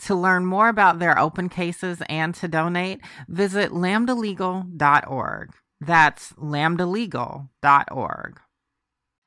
To learn more about their open cases and to donate, visit lambdalegal.org. That's lambdalegal.org.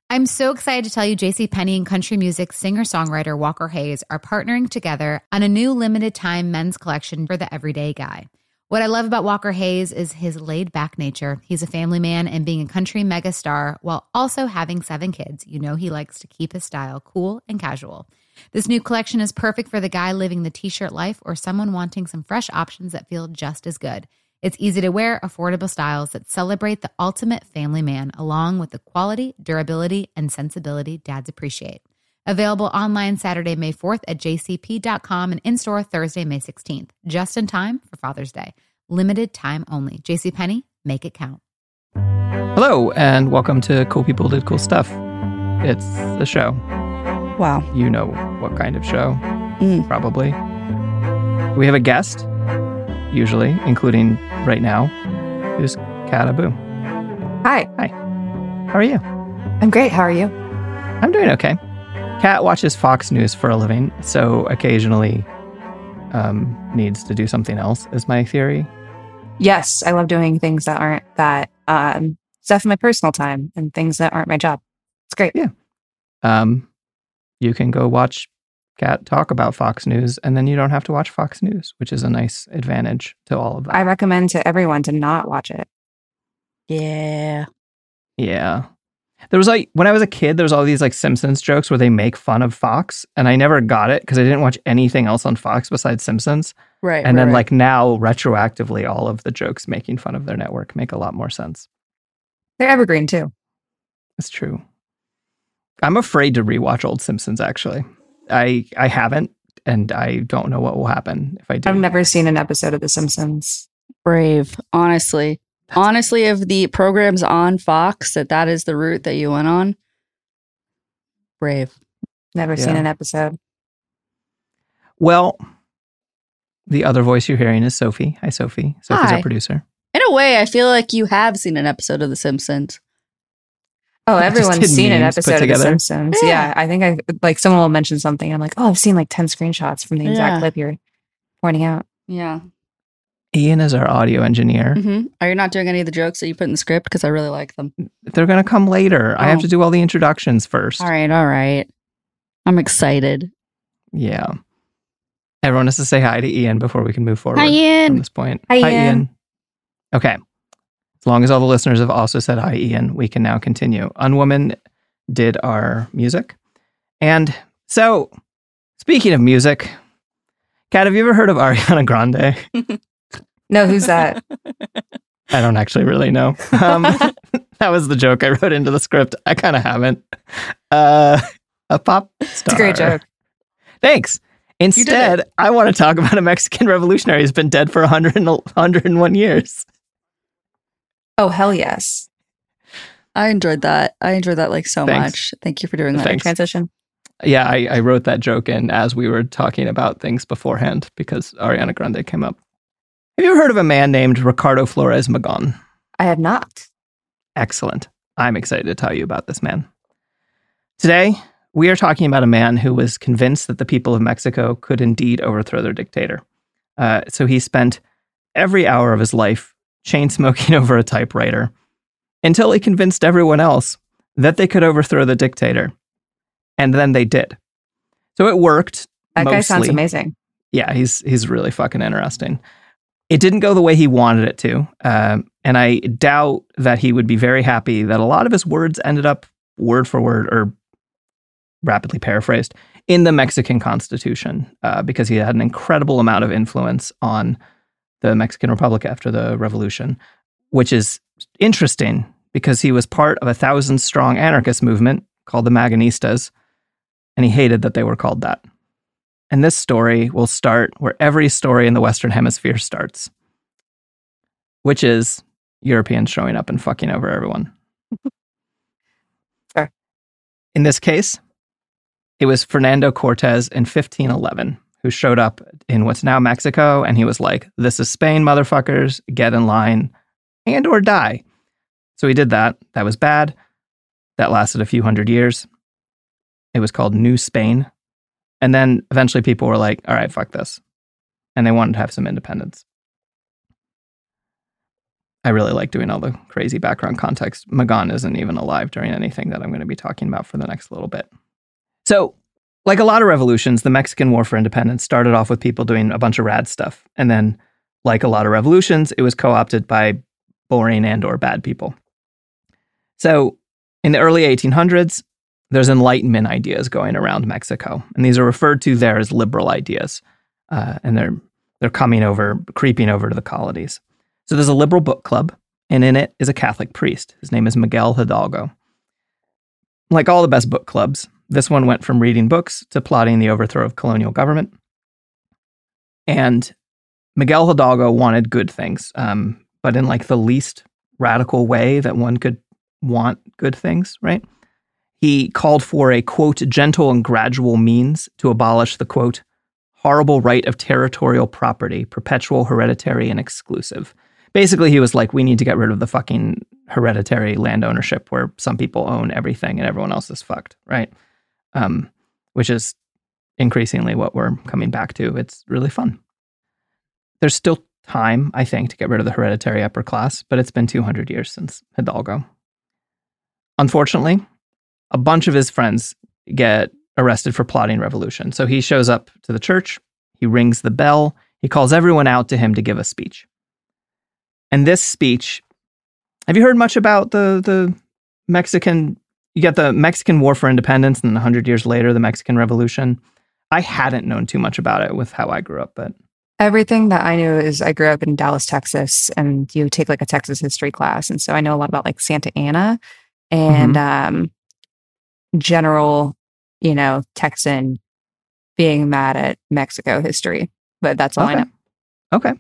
I'm so excited to tell you JC Penney and country music singer-songwriter Walker Hayes are partnering together on a new limited time men's collection for the everyday guy. What I love about Walker Hayes is his laid back nature. He's a family man and being a country megastar while also having seven kids. You know, he likes to keep his style cool and casual. This new collection is perfect for the guy living the t shirt life or someone wanting some fresh options that feel just as good. It's easy to wear, affordable styles that celebrate the ultimate family man, along with the quality, durability, and sensibility dads appreciate. Available online Saturday, May 4th at jcp.com and in store Thursday, May 16th, just in time for Father's Day. Limited time only. JCPenney, make it count. Hello, and welcome to Cool People Did Cool Stuff. It's the show. Wow. You know what kind of show, Mm. probably. We have a guest, usually, including right now, who's Kat Abu. Hi. Hi, How are you? I'm great. How are you? I'm doing okay. Kat watches Fox News for a living, so occasionally um, needs to do something else, is my theory. Yes, I love doing things that aren't that um, stuff in my personal time and things that aren't my job. It's great. Yeah. Um, you can go watch Kat talk about Fox News, and then you don't have to watch Fox News, which is a mm-hmm. nice advantage to all of that. I recommend to everyone to not watch it. Yeah. Yeah. There was like when I was a kid, there was all these like Simpsons jokes where they make fun of Fox, and I never got it because I didn't watch anything else on Fox besides Simpsons. Right. And right, then right. like now, retroactively, all of the jokes making fun of their network make a lot more sense. They're evergreen too. That's true. I'm afraid to rewatch old Simpsons. Actually, I I haven't, and I don't know what will happen if I do. I've never seen an episode of The Simpsons. brave. Honestly. Honestly, of the programs on Fox, that that is the route that you went on. Brave. Never seen an episode. Well, the other voice you're hearing is Sophie. Hi, Sophie. Sophie's Hi. our producer. In a way, I feel like you have seen an episode of The Simpsons. Oh, everyone's seen an episode of The? Simpsons. Yeah. Yeah. I think I like someone will mention something. I'm like, oh, I've seen like 10 screenshots from the exact Yeah. clip you're pointing out. Yeah. Ian is our audio engineer. hmm Are you not doing any of the jokes that you put in the script? Because I really like them. They're going to come later. I have Oh. to do all the introductions first. All right. All right. I'm excited. Yeah. Everyone has to say hi to Ian before we can move forward Hi, from Ian. this point. Hi, Ian. Okay. As long as all the listeners have also said hi, Ian, we can now continue. Unwoman did our music. And so, speaking of music, Kat, have you ever heard of Ariana Grande? No, who's that? I don't actually really know. Um, that was the joke I wrote into the script. I kind of haven't. Uh, a pop star. It's a great joke. Thanks. Instead, I want to talk about a Mexican revolutionary who's been dead for 100 101 years. Oh, hell yes. I enjoyed that. I enjoyed that like so Thanks. much. Thank you for doing that. Thanks. Transition. Yeah, I, I wrote that joke in as we were talking about things beforehand because Ariana Grande came up. Have you ever heard of a man named Ricardo Flores Magón? I have not. Excellent. I'm excited to tell you about this man. Today, we are talking about a man who was convinced that the people of Mexico could indeed overthrow their dictator. Uh, so he spent every hour of his life chain smoking over a typewriter until he convinced everyone else that they could overthrow the dictator. And then they did. So it worked. That guy sounds amazing. Yeah, he's he's really fucking interesting. It didn't go the way he wanted it to. Um, and I doubt that he would be very happy that a lot of his words ended up word for word or rapidly paraphrased in the Mexican Constitution uh, because he had an incredible amount of influence on the Mexican Republic after the revolution, which is interesting because he was part of a thousand strong anarchist movement called the Magonistas, and he hated that they were called that. And this story will start where every story in the Western Hemisphere starts, which is Europeans showing up and fucking over everyone. Sure. In this case, it was Fernando Cortez in 1511 who showed up in what's now Mexico, and he was like, "This is Spain, motherfuckers. Get in line, and or die." So he did that. That was bad. That lasted a few hundred years. It was called New Spain. And then eventually people were like, all right, fuck this. And they wanted to have some independence. I really like doing all the crazy background context. Magón isn't even alive during anything that I'm going to be talking about for the next little bit. So, like a lot of revolutions, the Mexican War for Independence started off with people doing a bunch of rad stuff. And then, like a lot of revolutions, it was co opted by boring and or bad people. So, in the early 1800s, there's Enlightenment ideas going around Mexico, and these are referred to there as liberal ideas, uh, and they're they're coming over, creeping over to the colonies. So there's a liberal book club, and in it is a Catholic priest. His name is Miguel Hidalgo. Like all the best book clubs, this one went from reading books to plotting the overthrow of colonial government. And Miguel Hidalgo wanted good things, um, but in like the least radical way that one could want good things, right? He called for a quote, gentle and gradual means to abolish the quote, horrible right of territorial property, perpetual, hereditary, and exclusive. Basically, he was like, we need to get rid of the fucking hereditary land ownership where some people own everything and everyone else is fucked, right? Um, which is increasingly what we're coming back to. It's really fun. There's still time, I think, to get rid of the hereditary upper class, but it's been 200 years since Hidalgo. Unfortunately, a bunch of his friends get arrested for plotting revolution. So he shows up to the church, he rings the bell, he calls everyone out to him to give a speech. And this speech, have you heard much about the the Mexican you get the Mexican War for Independence and 100 years later the Mexican Revolution? I hadn't known too much about it with how I grew up, but Everything that I knew is I grew up in Dallas, Texas, and you take like a Texas history class. And so I know a lot about like Santa Anna and um, general, you know, Texan being mad at Mexico history. But that's all I know. Okay.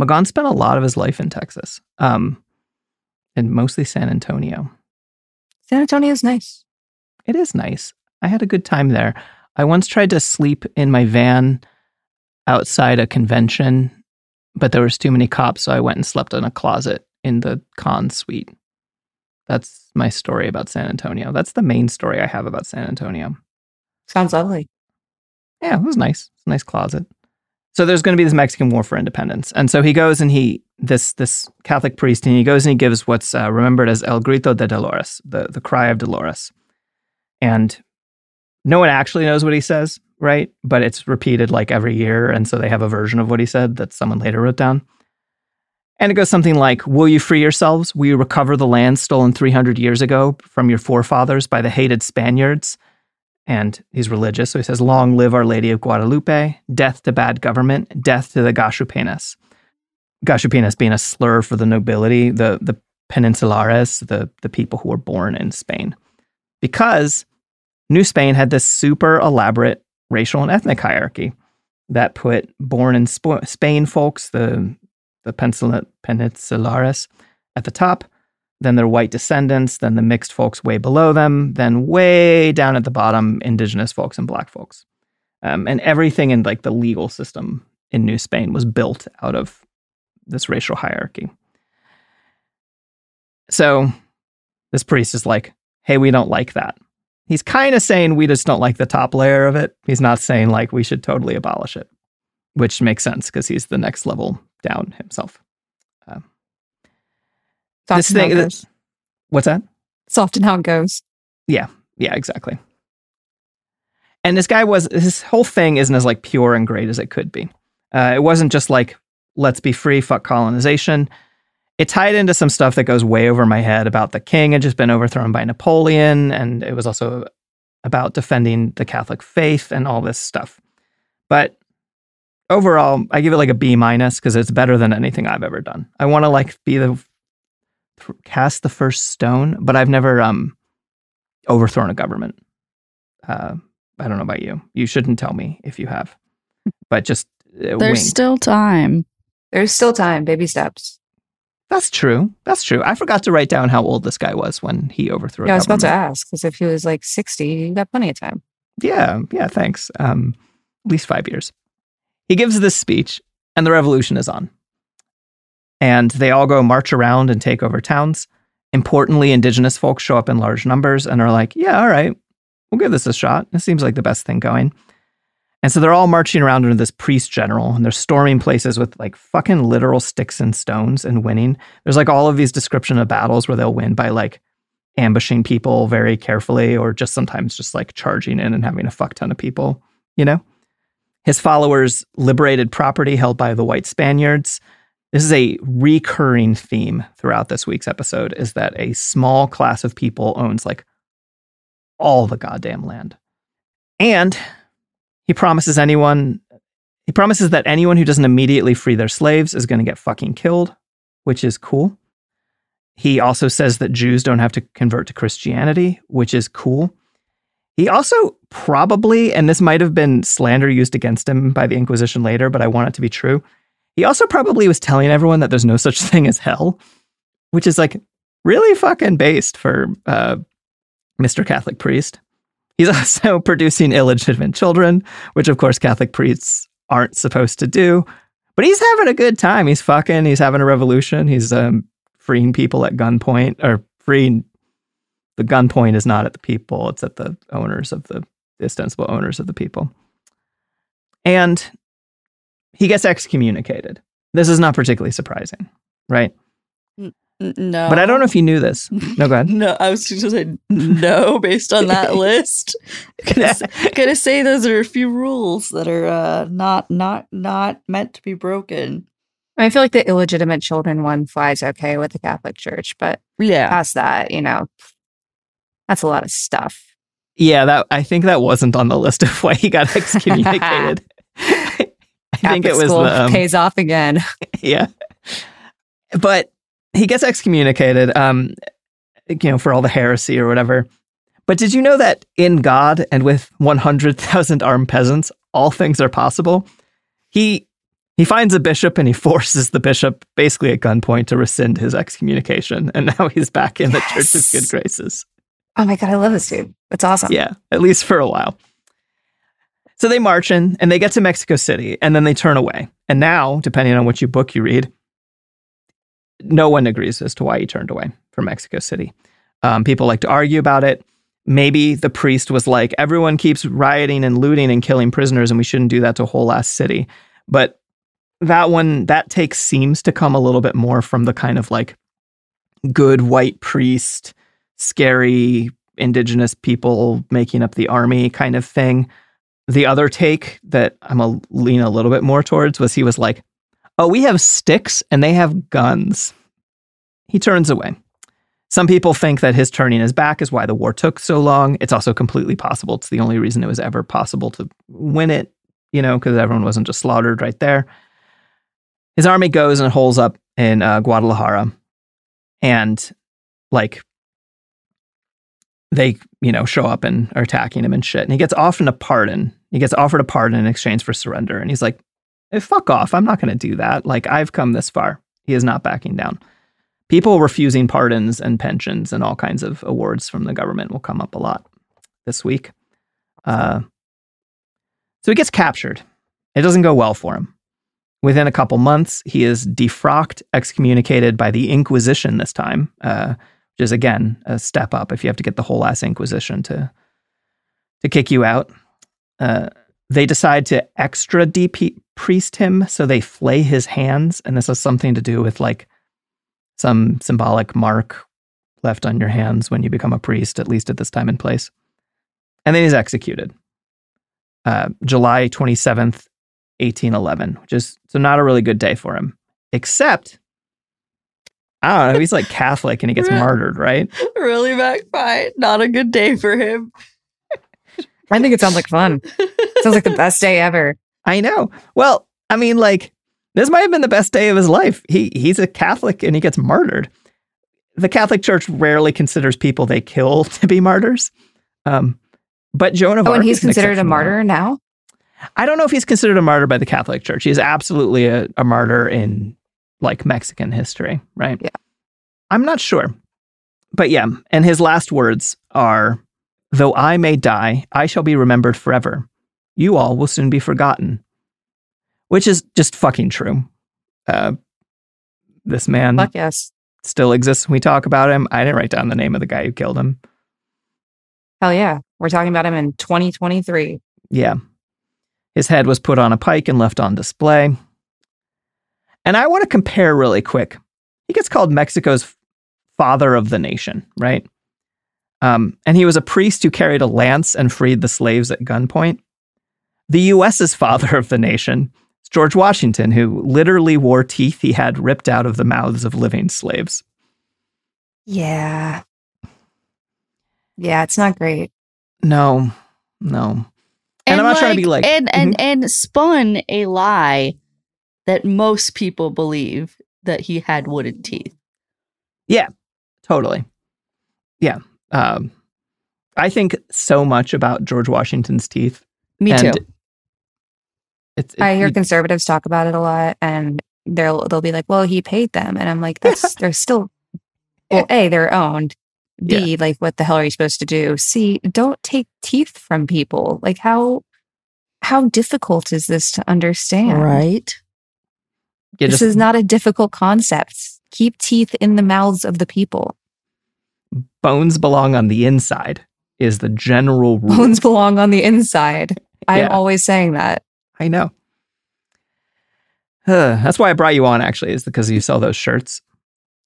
Magón spent a lot of his life in Texas, um, and mostly San Antonio. San Antonio is nice. It is nice. I had a good time there. I once tried to sleep in my van outside a convention, but there was too many cops, so I went and slept in a closet in the con suite. That's my story about San Antonio. That's the main story I have about San Antonio. Sounds lovely. yeah, it was nice. It's a nice closet. So there's going to be this Mexican War for Independence, and so he goes and he this this Catholic priest and he goes and he gives what's uh, remembered as El Grito de Dolores, the the cry of Dolores, and no one actually knows what he says, right? But it's repeated like every year, and so they have a version of what he said that someone later wrote down. And it goes something like, Will you free yourselves? Will you recover the land stolen 300 years ago from your forefathers by the hated Spaniards? And he's religious, so he says, Long live Our Lady of Guadalupe, death to bad government, death to the Gachupines. Gachupines being a slur for the nobility, the, the peninsulares, the, the people who were born in Spain. Because New Spain had this super elaborate racial and ethnic hierarchy that put born in Sp- Spain folks, the the Peninsulares, at the top, then their white descendants, then the mixed folks way below them, then way down at the bottom, indigenous folks and black folks. Um, and everything in like the legal system in New Spain was built out of this racial hierarchy. So this priest is like, hey, we don't like that. He's kind of saying we just don't like the top layer of it. He's not saying like we should totally abolish it, which makes sense because he's the next level down himself. It's This thing- goes. what's that? It's often how it goes. Yeah. Yeah, exactly. And this guy was his whole thing isn't as like pure and great as it could be. Uh, it wasn't just like let's be free, fuck colonization. It tied into some stuff that goes way over my head about the king had just been overthrown by Napoleon, and it was also about defending the Catholic faith and all this stuff. But overall, I give it like a B minus because it's better than anything I've ever done. I want to like be the cast the first stone, but I've never um overthrown a government. Uh, I don't know about you. You shouldn't tell me if you have, but just uh, There's winged. still time. There's still time, baby steps. That's true. That's true. I forgot to write down how old this guy was when he overthrew. a Yeah, I was about to ask because if he was like 60, you got plenty of time. Yeah, yeah, thanks. Um, at least five years. He gives this speech, and the revolution is on. And they all go march around and take over towns. Importantly, indigenous folks show up in large numbers and are like, yeah, all right, we'll give this a shot. It seems like the best thing going. And so they're all marching around under this priest general and they're storming places with like fucking literal sticks and stones and winning. There's like all of these description of battles where they'll win by like ambushing people very carefully or just sometimes just like charging in and having a fuck ton of people, you know? His followers liberated property held by the white Spaniards. This is a recurring theme throughout this week's episode is that a small class of people owns like all the goddamn land. And he promises anyone he promises that anyone who doesn't immediately free their slaves is going to get fucking killed, which is cool. He also says that Jews don't have to convert to Christianity, which is cool. He also probably, and this might have been slander used against him by the Inquisition later, but I want it to be true. He also probably was telling everyone that there's no such thing as hell, which is like really fucking based for uh, Mr. Catholic priest. He's also producing illegitimate children, which of course Catholic priests aren't supposed to do. But he's having a good time. He's fucking. He's having a revolution. He's um, freeing people at gunpoint, or freeing. The gunpoint is not at the people; it's at the owners of the, the ostensible owners of the people. And he gets excommunicated. This is not particularly surprising, right? No. But I don't know if you knew this. No, go ahead. No, I was just gonna say no based on that list. gonna, say, gonna say those are a few rules that are uh, not not not meant to be broken. I feel like the illegitimate children one flies okay with the Catholic Church, but Yeah, past that, you know, that's a lot of stuff. Yeah, that I think that wasn't on the list of why he got excommunicated. I think it was school the um, pays off again. yeah, but he gets excommunicated, um, you know, for all the heresy or whatever. But did you know that in God and with one hundred thousand armed peasants, all things are possible? He he finds a bishop and he forces the bishop basically at gunpoint to rescind his excommunication, and now he's back in the Church of Good Graces. Oh my god, I love this dude. It's awesome. Yeah, at least for a while. So they march in and they get to Mexico City and then they turn away. And now, depending on which book you read, no one agrees as to why he turned away from Mexico City. Um, people like to argue about it. Maybe the priest was like, everyone keeps rioting and looting and killing prisoners, and we shouldn't do that to a whole last city. But that one, that take seems to come a little bit more from the kind of like good white priest, scary indigenous people making up the army kind of thing. The other take that I'm a lean a little bit more towards was he was like, "Oh, we have sticks and they have guns." He turns away. Some people think that his turning his back is why the war took so long. It's also completely possible. It's the only reason it was ever possible to win it, you know, because everyone wasn't just slaughtered right there. His army goes and holes up in uh, Guadalajara, and like they, you know, show up and are attacking him and shit. And he gets offered a pardon. He gets offered a pardon in exchange for surrender. And he's like, hey, fuck off. I'm not going to do that. Like, I've come this far. He is not backing down. People refusing pardons and pensions and all kinds of awards from the government will come up a lot this week. Uh, so he gets captured. It doesn't go well for him. Within a couple months, he is defrocked, excommunicated by the Inquisition this time. Uh, which is again a step up if you have to get the whole ass inquisition to to kick you out uh, they decide to extra DP priest him so they flay his hands and this has something to do with like some symbolic mark left on your hands when you become a priest at least at this time and place and then he's executed uh, july 27th 1811, which is so not a really good day for him. Except, I don't know, he's like Catholic and he gets Right. martyred, right? really backfired. Not a good day for him. I think it sounds like fun. sounds like the best day ever. I know. Well, I mean, like this might have been the best day of his life. He he's a Catholic and he gets martyred. The Catholic Church rarely considers people they kill to be martyrs. Um, but Joan of Oh, Arc and he's is an considered a exception that. martyr now. I don't know if he's considered a martyr by the Catholic Church. He is absolutely a, a martyr in like Mexican history, right? Yeah. I'm not sure. But yeah, and his last words are Though I may die, I shall be remembered forever. You all will soon be forgotten. Which is just fucking true. Uh, this man Fuck yes. still exists. When we talk about him. I didn't write down the name of the guy who killed him. Hell yeah. We're talking about him in 2023. Yeah. His head was put on a pike and left on display. And I want to compare really quick. He gets called Mexico's father of the nation, right? Um, and he was a priest who carried a lance and freed the slaves at gunpoint. The US's father of the nation is George Washington, who literally wore teeth he had ripped out of the mouths of living slaves. Yeah. Yeah, it's not great. No, no. And I'm not trying to be like- mm-hmm. and and and spun a lie that most people believe that he had wooden teeth. Yeah, totally. Yeah. Um, I think so much about George Washington's teeth. Me and too. It's, I hear it- conservatives talk about it a lot and they'll they'll be like, "Well, he paid them." And I'm like, "That's they're still well, A, they're owned. B, like what the hell are you supposed to do? C, don't take teeth from people. Like how how difficult is this to understand? Right. you This just- is not a difficult concept. Keep teeth in the mouths of the people. Bones belong on the inside is the general rule. Bones belong on the inside. I'm Yeah. always saying that. I know. Uh, that's why I brought you on. Actually, is because you sell those shirts.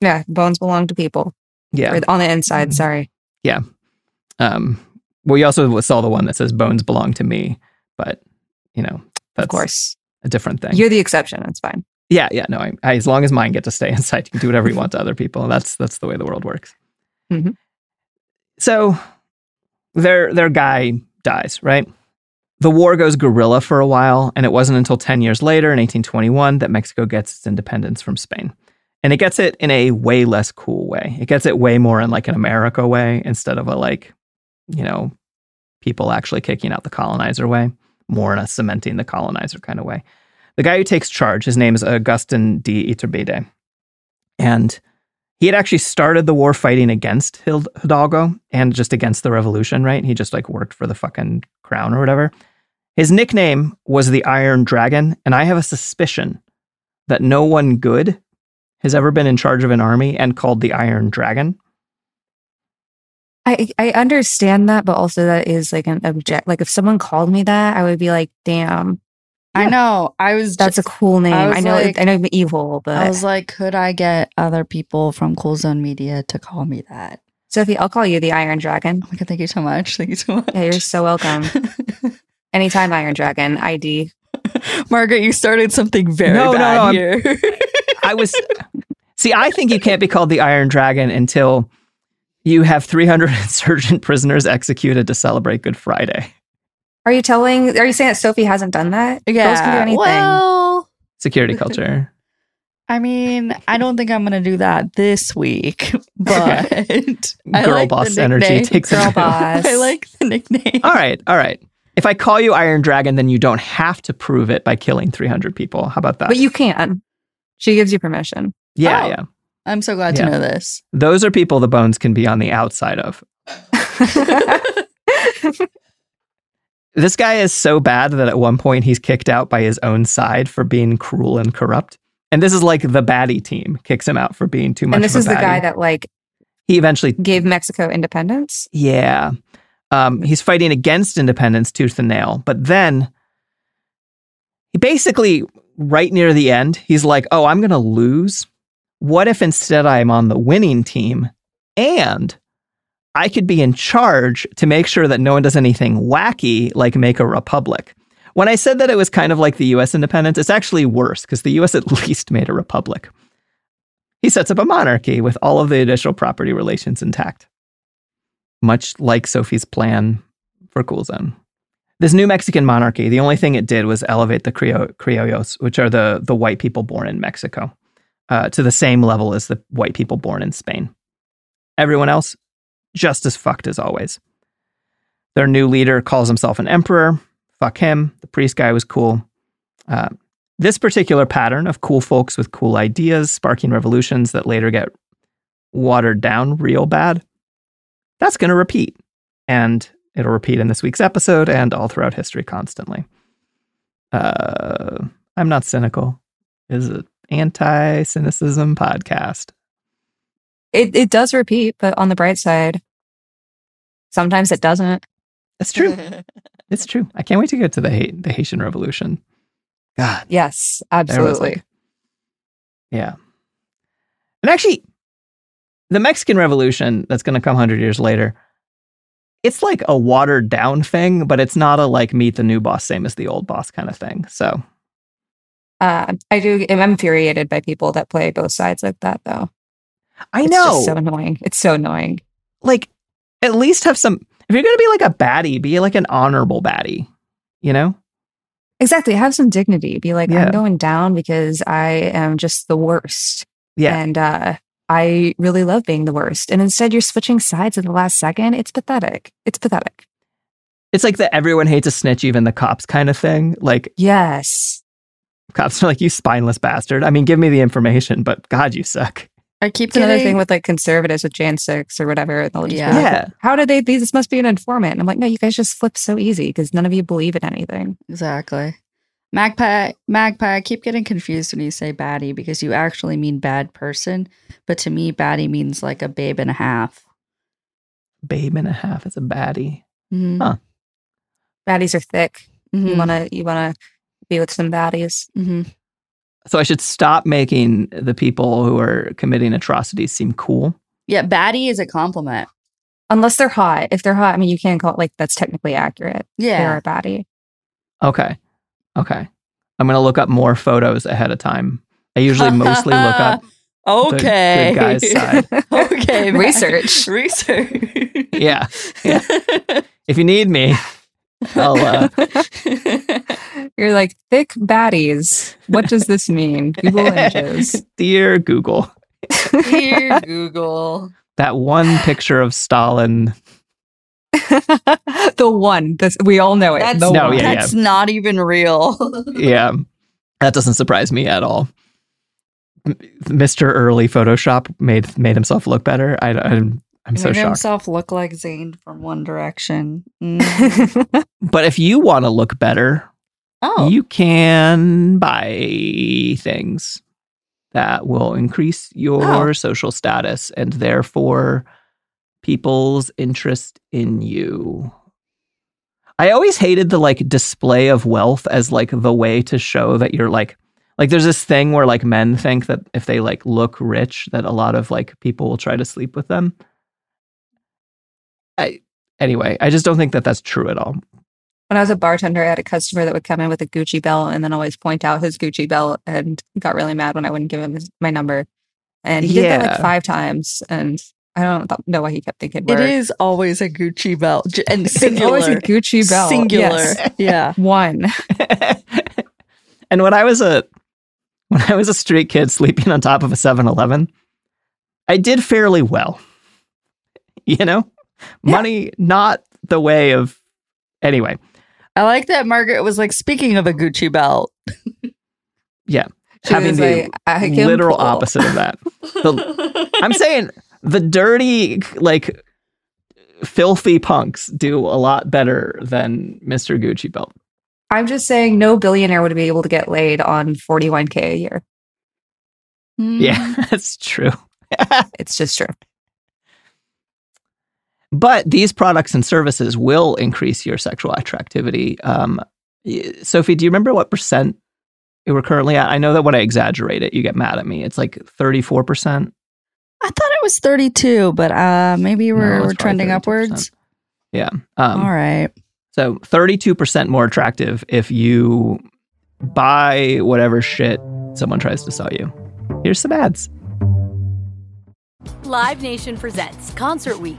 Yeah, bones belong to people. Yeah. Or on the inside, Mhm. sorry. Um. Well, you also saw the one that says "Bones belong to me," but you know that's Of course. a different thing. You're the exception. It's fine. Yeah, yeah, no. I, I, as long as mine get to stay inside, you can do whatever you want to other people. That's that's the way the world works. Mhm. So, their their guy dies, right? The war goes guerrilla for a while, and it wasn't until ten years later, in 1821, that Mexico gets its independence from Spain, and it gets it in a way less cool way. It gets it way more in like an America way instead of a like, you know, people actually kicking out the colonizer way, more in a cementing the colonizer kind of way the guy who takes charge, his name is Augustin de Iturbide. And he had actually started the war fighting against Hidalgo and just against the revolution, right? He just like worked for the fucking crown or whatever. His nickname was the Iron Dragon. And I have a suspicion that no one good has ever been in charge of an army and called the Iron Dragon. I I understand that, but also that is like an object. Like if someone called me that, I would be like, "Damn, I know. I was that's a cool name." I I, know, like- I know, I'm evil, but I was like, could I get other people from Cool Zone Media to call me that? Sophie, I'll call you the Iron Dragon. Oh my god, thank you so much. Thank you so much. Yeah, you're so welcome. Anytime, Iron Dragon. ID. Margaret, you started something very No, no, bad no, I'm- here. I was see. I think you can't be called the Iron Dragon until you have 300 insurgent prisoners executed to celebrate Good Friday. Are you telling? Are you saying that Sophie hasn't done that? Girls can do anything. Well, Security culture. I mean, I don't think I'm gonna do that this week, but I Girl like the boss energy takes Girl over. boss. I like the nickname. All right, all right. If I call you Iron Dragon, then you don't have to prove it by killing 300 people. How about that? but you can. She gives you permission. yeah, Oh. yeah. I'm so glad Yeah. to know this. Those are people the bones can be on the outside of. This guy is so bad that at one point he's kicked out by his own side for being cruel and corrupt. And this is like the baddie team kicks him out for being too much. and this is the guy that like he eventually gave Mexico independence. Yeah. Um, he's fighting against independence tooth and nail. But then he basically, right near the end, he's like, oh, I'm going to lose. What if instead I'm on the winning team and I could be in charge to make sure that no one does anything wacky like make a republic? when I said that it was kind of like the US independence, it's actually worse because the US at least made a republic. He sets up a monarchy with all of the additional property relations intact, much like Sophie's plan for Cool Zone. This new Mexican monarchy, the only thing it did was elevate the Criollos, which are the, the white people born in Mexico, uh, to the same level as the white people born in Spain. Everyone else, just as fucked as always. Their new leader calls himself an emperor. Fuck him. The priest guy was cool. Uh, this particular pattern of cool folks with cool ideas sparking revolutions that later get watered down real bad, that's going to repeat. And it'll repeat in this week's episode and all throughout history constantly. Uh, I'm not cynical. Is it anti cynicism podcast? It it does repeat, but on the bright side, sometimes it doesn't. It's true. it's true. I can't wait to get to the Ha- the Haitian Revolution. God, Yes, absolutely. like, yeah. And actually, the Mexican Revolution that's going to come hundred years later, it's like a watered down thing, but it's not a like meet the new boss, same as the old boss kind of thing. So uh, I do. I'm infuriated by people that play both sides like that, though. I It's know, just so annoying. It's so annoying. like, at least have some. If you're going to be like a baddie, be like an honorable baddie. You know? Exactly. Have some dignity. Be like, Yeah. I'm going down because I am just the worst. Yeah. And uh, I really love being the worst. And instead, you're switching sides at the last second. It's pathetic. It's pathetic. It's like the everyone hates a snitch, even the cops kind of thing. Like Yes. cops are like, you spineless bastard. I mean, give me the information, but God, you suck. I keep It's another thing with like conservatives with Jan 6 or whatever. they'll just Yeah. like, Yeah. How did they? This must be an informant. I'm like, no, you guys just flip so easy because none of you believe in anything. Exactly. Magpie, magpie. I keep getting confused when you say baddie because you actually mean bad person, but to me, baddie means like a babe and a half. Babe and a half is a baddie. Mhm. Huh. Baddies are thick. You Mhm. wanna you wanna be with some baddies. Mhm. So I should stop making the people who are committing atrocities seem cool. Yeah, baddie is a compliment. Unless they're hot. If they're hot, I mean, you can call it like that's technically accurate. Yeah. They're a baddie. Okay. Okay. I'm going to look up more photos ahead of time. I usually mostly look up. okay. good guy's side. okay. Research. Research. Yeah. Yeah. If you need me, I'll, uh, You're like thick baddies. What does this mean? Google images. Dear Google, Dear Google. that one picture of Stalin. the one. That's we all know it. That's, No, one. yeah, that's not even real. Yeah. That doesn't surprise me at all. M- Mr. Early Photoshop made made himself look better. I, I'm I'm so Made shocked. himself look like Zayn from One Direction. Mm. But if you want to look better, Oh, you can buy things that will increase your Oh. social status and therefore people's interest in you. I always hated the like display of wealth as like the way to show that you're like like there's this thing where like men think that if they like look rich that a lot of like people will try to sleep with them. I anyway, I just don't think that that's true at all. when I was a bartender, I had a customer that would come in with a Gucci belt and then always point out his Gucci belt and got really mad when I wouldn't give him his, my number. And he did that like five times. And I don't th- know why he kept thinking it work. is always a Gucci belt J- and It's always a Gucci belt. Singular. Yes. Yeah. One. and when I was a when I was a street kid sleeping on top of a 7-Eleven, I did fairly well. You know? Money not the way of anyway. I like that Margaret was like, speaking of a Gucci belt. She having the like, I literal pull. opposite of that. I'm saying the dirty like filthy punks do a lot better than Mr. Gucci belt. I'm just saying no billionaire would be able to get laid on 41K a year. Yeah, that's true. It's just true. But these products and services will increase your sexual attractivity. Um, Sophie, do you remember what percent we're currently at? I know that when I exaggerate it, you get mad at me. It's like 34%. I thought it was 32, but uh maybe we're, it's we're trending 32%. upwards. Yeah. Um, All right. So 32% more attractive if you buy whatever shit someone tries to sell you. Here's some ads. Live Nation presents Concert Week.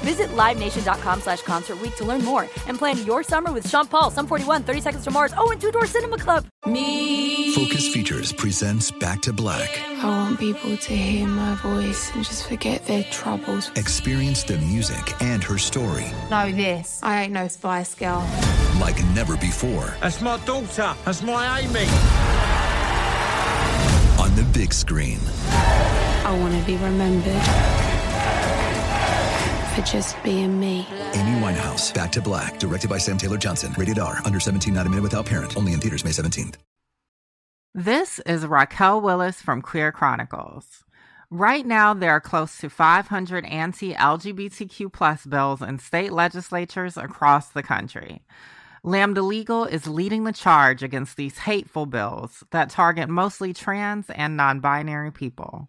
Visit LiveNation.com slash Concert Week to learn more and plan your summer with Sean Paul, Sum 41, 30 Seconds to Mars, oh, and Two Door Cinema Club. Me. Focus Features presents Back to Black. I want people to hear my voice and just forget their troubles. Experience the music and her story Know this. I ain't no Spice Girl. like never before That's my daughter. That's my Amy. on the big screen. I want to be remembered for just being me. Amy Winehouse, Back to Black, directed by Sam Taylor Johnson. Rated R, under 17, not a minute without parent. Only in theaters May 17th. This is Raquel Willis from Queer Chronicles. Right now, there are close to 500 anti LGBTQ plus bills in state legislatures across the country. Lambda Legal is leading the charge against these hateful bills that target mostly trans and non binary people.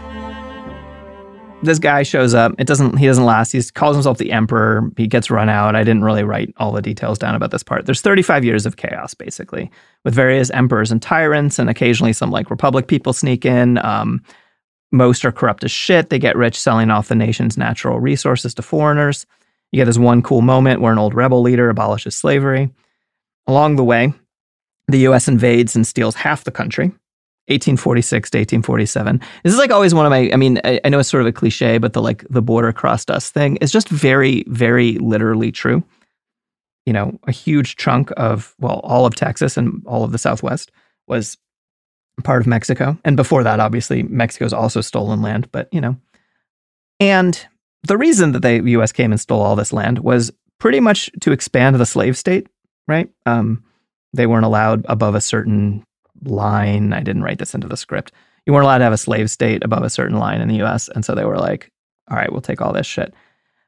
this guy shows up. It doesn't he doesn't last. He calls himself the emperor. He gets run out. I didn't really write all the details down about this part. There's 35 years of chaos basically with various emperors and tyrants and occasionally some like republic people sneak in. Um, most are corrupt as shit. They get rich selling off the nation's natural resources to foreigners. You get this one cool moment where an old rebel leader abolishes slavery. Along the way, the US invades and steals half the country. 1846 to 1847. This is like always one of my, I mean, I, I know it's sort of a cliche, but the like the border crossed us thing is just very, very literally true. You know, a huge chunk of, well, all of Texas and all of the Southwest was part of Mexico. And before that, obviously, Mexico's also stolen land, but you know. And the reason that the US came and stole all this land was pretty much to expand the slave state, right? Um, they weren't allowed above a certain line. I didn't write this into the script. You weren't allowed to have a slave state above a certain line in the US. And so they were like, all right, we'll take all this shit.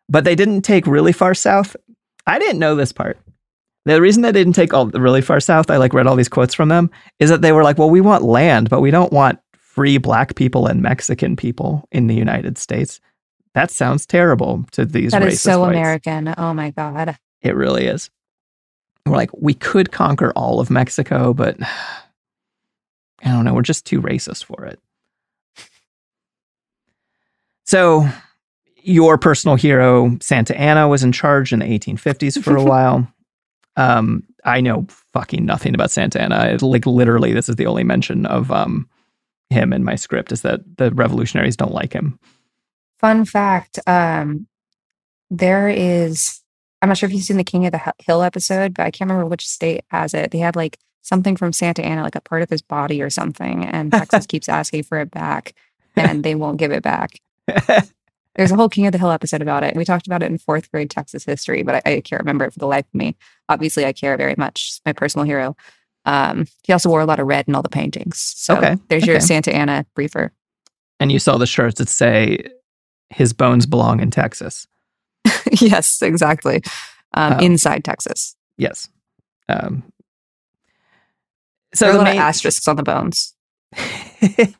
But they didn't take really far south. I didn't know this part. The reason they didn't take all really far south, I like read all these quotes from them, is that they were like, well, we want land, but we don't want free black people and Mexican people in the United States. That sounds terrible to these That is so whites. American. Oh my God. It really is. We're like, we could conquer all of Mexico, but I don't know. We're just too racist for it. So, your personal hero, Santa Anna, was in charge in the 1850s for a while. Um, I know fucking nothing about Santa Anna. It, like, literally, this is the only mention of um, him in my script is that the revolutionaries don't like him. Fun fact um, there is, I'm not sure if you've seen the King of the Hill episode, but I can't remember which state has it. They have like something from Santa Anna, like a part of his body or something. And Texas keeps asking for it back and they won't give it back. There's a whole King of the Hill episode about it. We talked about it in fourth grade Texas history, but I, I can't remember it for the life of me. Obviously, I care very much. It's my personal hero. Um, he also wore a lot of red in all the paintings. So Okay, there's your. Santa Anna briefer. and you saw the shirts that say, his bones belong in Texas. yes, exactly. Um, Um, inside Texas. Yes. Um, So there are a the lot main, of asterisks on the bones.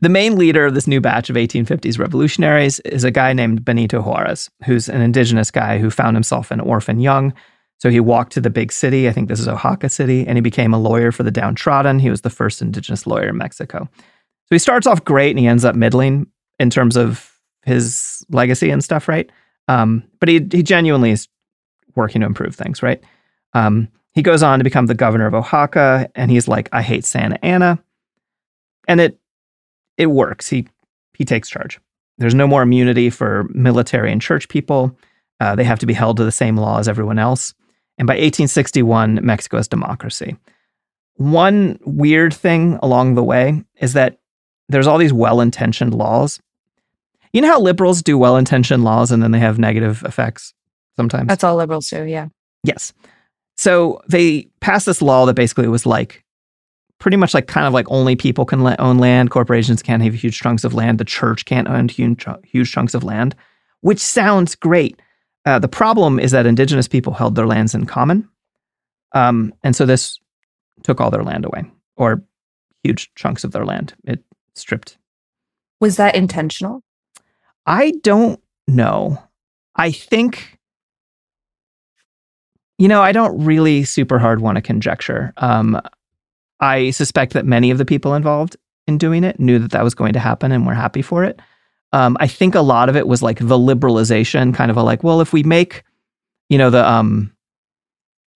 the main leader of this new batch of 1850s revolutionaries is a guy named Benito Juarez, who's an indigenous guy who found himself an orphan young. So he walked to the big city. I think this is Oaxaca City, and he became a lawyer for the downtrodden. He was the first indigenous lawyer in Mexico. So he starts off great, and he ends up middling in terms of his legacy and stuff, right? Um, but he he genuinely is working to improve things, right? Um, he goes on to become the governor of Oaxaca, and he's like, "I hate Santa Anna," and it it works. He he takes charge. There's no more immunity for military and church people. Uh, they have to be held to the same law as everyone else. And by 1861, Mexico has democracy. One weird thing along the way is that there's all these well intentioned laws. You know how liberals do well intentioned laws and then they have negative effects sometimes? That's all liberals do. Yeah. Yes. So they passed this law that basically was like pretty much like kind of like only people can la- own land, corporations can't have huge chunks of land, the church can't own huge, huge chunks of land, which sounds great. Uh, the problem is that indigenous people held their lands in common. Um, and so this took all their land away or huge chunks of their land. It stripped. Was that intentional? I don't know. I think, you know, I don't really super hard want to conjecture. Um, I suspect that many of the people involved in doing it knew that that was going to happen and were happy for it. Um, I think a lot of it was like the liberalization, kind of a like, well, if we make, you know, the um,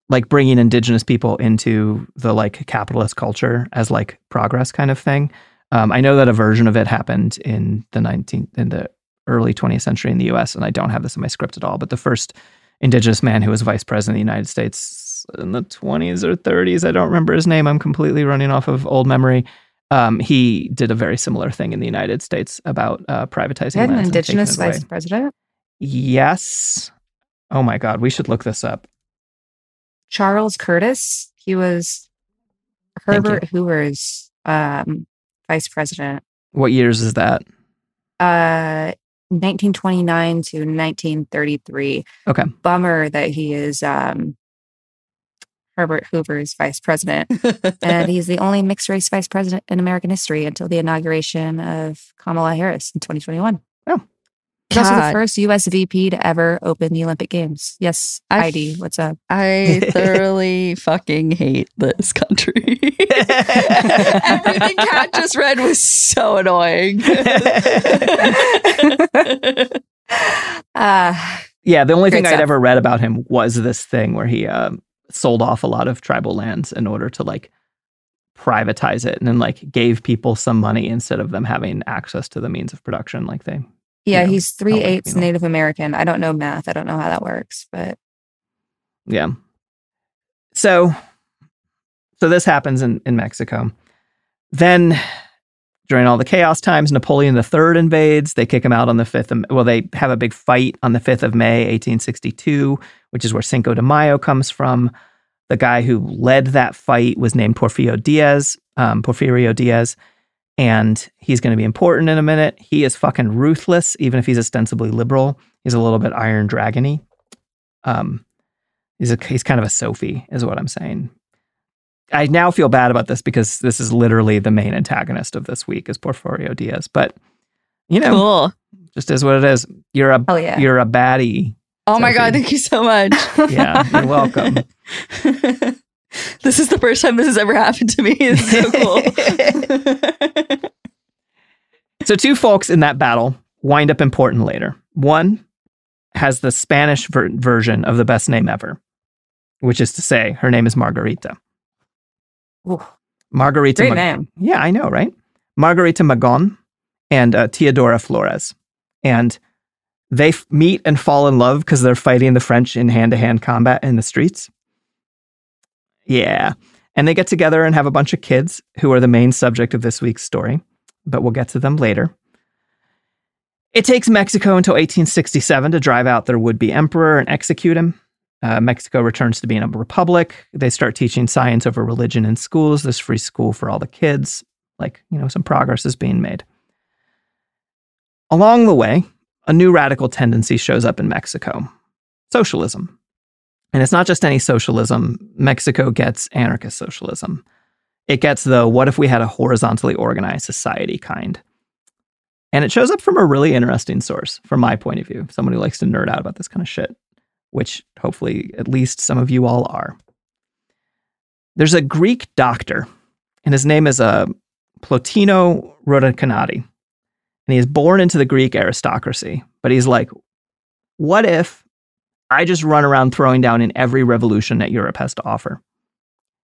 like bringing indigenous people into the like capitalist culture as like progress kind of thing. Um, I know that a version of it happened in the 19th in the early 20th century in the U.S. and I don't have this in my script at all. But the first indigenous man who was vice president of the United States in the 20s or 30s, I don't remember his name. I'm completely running off of old memory. Um, he did a very similar thing in the United States about uh, privatizing Had an lands and taking indigenous vice president? Yes. Oh my God, we should look this up. Charles Curtis. He was Herbert Hoover's um, vice president. What years is that? Uh, 1929 to 1933. Okay. Bummer that he is um, Herbert Hoover's vice president. and he's the only mixed race vice president in American history until the inauguration of Kamala Harris in 2021. He's also the first US VP to ever open the Olympic Games. Yes, I Heidi, what's up? I thoroughly fucking hate this country. Everything Kat just read was so annoying. Uh, Yeah, the only Great thing I'd stuff. ever read about him was this thing where he um, sold off a lot of tribal lands in order to like privatize it and then like gave people some money instead of them having access to the means of production like they yeah, you know, he's three you eighths know. Native American. I don't know math. I don't know how that works, but yeah so so this happens in in mexico then during all the chaos times napoleon iii invades they kick him out on the 5th of, well they have a big fight on the 5th of may 1862 which is where cinco de mayo comes from the guy who led that fight was named porfirio diaz um, porfirio diaz and he's going to be important in a minute he is fucking ruthless even if he's ostensibly liberal he's a little bit iron dragony um, he's a he's kind of a Sophie, is what I'm saying. I now feel bad about this because this is literally the main antagonist of this week is Porfirio Diaz. But you know, cool. just is what it is. You're a hell yeah. you're a baddie. Oh my god, thank you so much. Yeah, you're welcome. this is the first time this has ever happened to me. It's so cool. So two folks in that battle wind up important later. One has the Spanish ver- version of the best name ever, which is to say, her name is Margarita. Ooh, Margarita. great Mag- name. Yeah, I know, right? Margarita Magón and uh, Teodoro Flores. And they f- meet and fall in love because they're fighting the French in hand to hand combat in the streets. Yeah. And they get together and have a bunch of kids who are the main subject of this week's story, but we'll get to them later. It takes Mexico until 1867 to drive out their would be emperor and execute him. Uh, Mexico returns to being a republic. They start teaching science over religion in schools. There's free school for all the kids. Like, you know, some progress is being made. Along the way, a new radical tendency shows up in Mexico socialism. And it's not just any socialism, Mexico gets anarchist socialism. It gets the what if we had a horizontally organized society kind. And it shows up from a really interesting source, from my point of view, someone who likes to nerd out about this kind of shit, which hopefully at least some of you all are. There's a Greek doctor, and his name is uh, Plotino Rhodakanaty. And he is born into the Greek aristocracy, but he's like, what if I just run around throwing down in every revolution that Europe has to offer?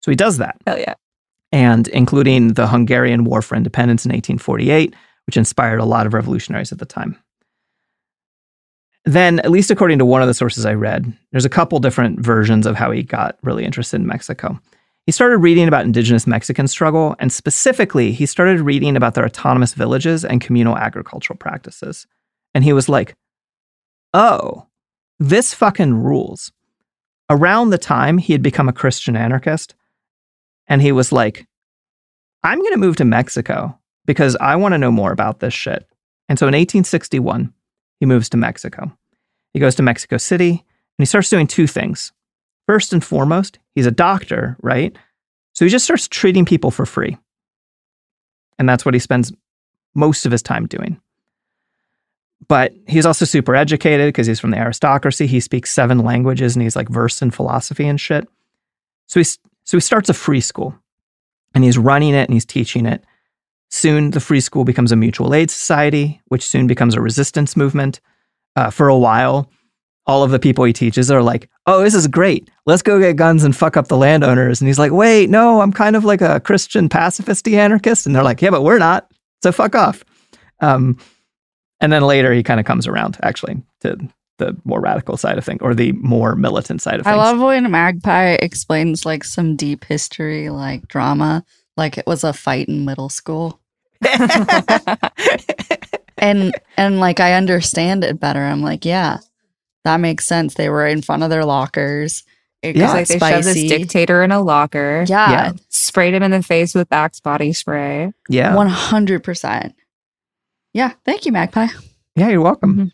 So he does that Hell yeah. and including the Hungarian War for Independence in 1848, which inspired a lot of revolutionaries at the time. Then, at least according to one of the sources I read, there's a couple different versions of how he got really interested in Mexico. He started reading about indigenous Mexican struggle, and specifically, he started reading about their autonomous villages and communal agricultural practices. And he was like, oh, this fucking rules. Around the time he had become a Christian anarchist, and he was like, I'm going to move to Mexico because I want to know more about this shit. And so in 1861, he moves to Mexico. He goes to Mexico City and he starts doing two things. First and foremost, he's a doctor, right? So he just starts treating people for free. And that's what he spends most of his time doing. But he's also super educated because he's from the aristocracy. He speaks seven languages and he's like versed in philosophy and shit. So he's so he starts a free school and he's running it and he's teaching it. Soon, the free school becomes a mutual aid society, which soon becomes a resistance movement. Uh, for a while, all of the people he teaches are like, oh, this is great. Let's go get guns and fuck up the landowners. And he's like, wait, no, I'm kind of like a Christian pacifist anarchist. And they're like, yeah, but we're not. So fuck off. Um, and then later he kind of comes around actually to the more radical side of things or the more militant side of things. I love when Magpie explains like some deep history, like drama, like it was a fight in middle school. and and like I understand it better. I'm like, yeah, that makes sense. They were in front of their lockers. It It's got like they shoved this dictator in a locker, yeah, Yeah. sprayed him in the face with Axe body spray. yeah. one hundred percent. Yeah, thank you, Magpie. Yeah, you're welcome. Mhm.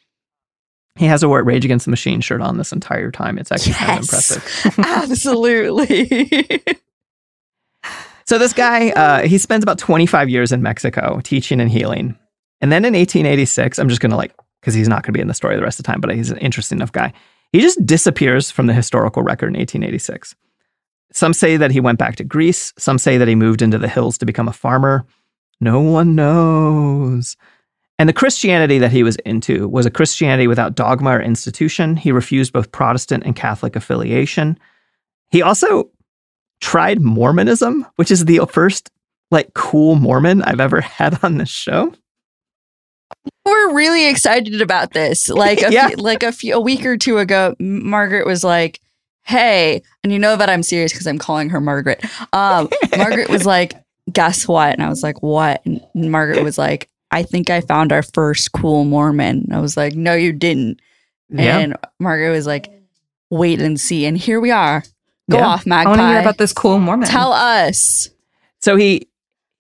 He has a wear Rage Against the Machine shirt on this entire time. It's actually kind of impressive. Absolutely. So this guy, uh, he spends about 25 years in Mexico teaching and healing. And then in 1886, I'm just going to like, because he's not going to be in the story the rest of the time, but he's an interesting enough guy. He just disappears from the historical record in 1886. Some say that he went back to Greece. Some say that he moved into the hills to become a farmer. No one knows. And the Christianity that he was into was a Christianity without dogma or institution. He refused both Protestant and Catholic affiliation. He also tried Mormonism, which is the first like cool Mormon I've ever had on this show. We're really excited about this. Like a Yeah. few, like a few a week or two ago, Margaret was like, "Hey," and you know that I'm serious because I'm calling her Margaret. Um, Margaret was like, "Guess what?" And I was like, "What?" And Margaret was like, "I think I found our first cool Mormon." I was like, "No, you didn't." Yeah. And Margaret was like, "Wait and see." And here we are. Go Yeah. off, I want to hear about this cool Mormon. Tell us. So he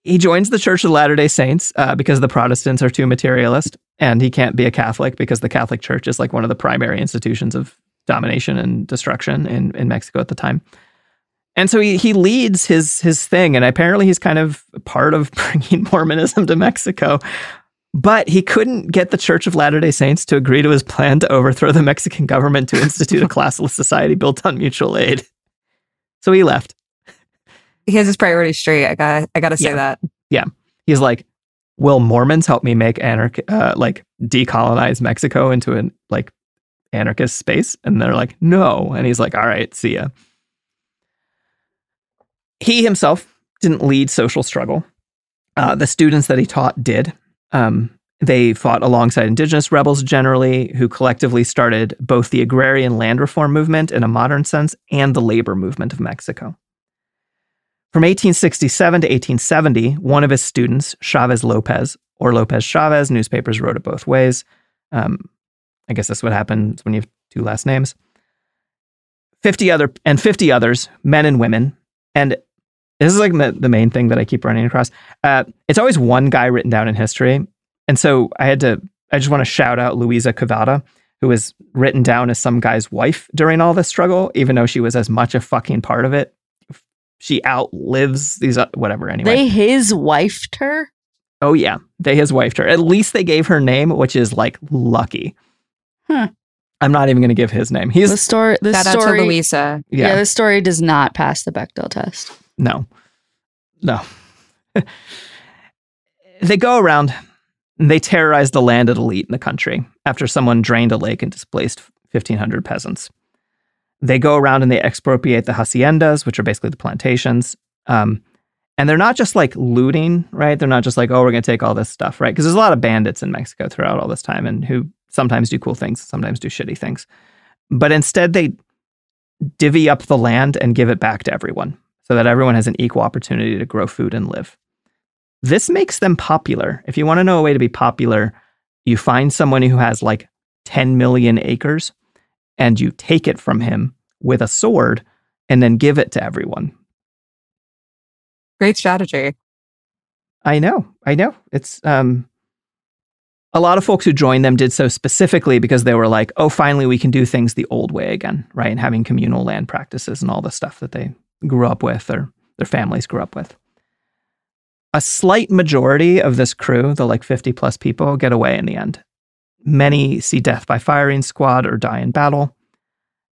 he joins the Church of Latter Day Saints uh, because the Protestants are too materialist, and he can't be a Catholic because the Catholic Church is like one of the primary institutions of domination and destruction in in Mexico at the time. And so he he leads his his thing, and apparently he's kind of part of bringing Mormonism to Mexico. But he couldn't get the Church of Latter day Saints to agree to his plan to overthrow the Mexican government to institute a classless society built on mutual aid. So he left. he has his priorities straight. I got I got to say Yeah. that. Yeah, he's like, "Will Mormons help me make anarch uh, like decolonize Mexico into an like anarchist space?" And they're like, "No." And he's like, "All right, see ya." He himself didn't lead social struggle. Uh, the students that he taught did. Um, they fought alongside indigenous rebels generally, who collectively started both the agrarian land reform movement in a modern sense and the labor movement of Mexico. From 1867 to 1870, one of his students, Chavez Lopez, or Lopez Chavez, newspapers wrote it both ways. Um, I guess that's what happens when you have two last names. 50 other and 50 others, men and women. And this is like the, the main thing that I keep running across. Uh, it's always one guy written down in history. And so I had to, I just want to shout out Louisa Cavada, who was written down as some guy's wife during all this struggle, even though she was as much a fucking part of it. She outlives these, uh, whatever, anyway. They his wifed her. Oh yeah, they his wifed her. At least they gave her name, which is like lucky. Huh. I'm not even going to give his name. He's The He's story. The out to story. Louisa. Yeah. yeah, the story does not pass the Bechdel test. No, no. they go around and they terrorize the landed elite in the country after someone drained a lake and displaced 1,500 peasants. They go around and they expropriate the haciendas, which are basically the plantations. Um, and they're not just like looting, right? They're not just like, oh, we're going to take all this stuff, right? Because there's a lot of bandits in Mexico throughout all this time and who sometimes do cool things, sometimes do shitty things. But instead, they divvy up the land and give it back to everyone so that everyone has an equal opportunity to grow food and live. This makes them popular. If you want to know a way to be popular, you find someone who has like 10 million acres and you take it from him with a sword and then give it to everyone. Great strategy. I know. I know. It's um a lot of folks who joined them did so specifically because they were like, "Oh, finally we can do things the old way again," right? And having communal land practices and all the stuff that they grew up with or their families grew up with. A slight majority of this crew, the like 50 plus people, get away in the end. Many see death by firing squad or die in battle.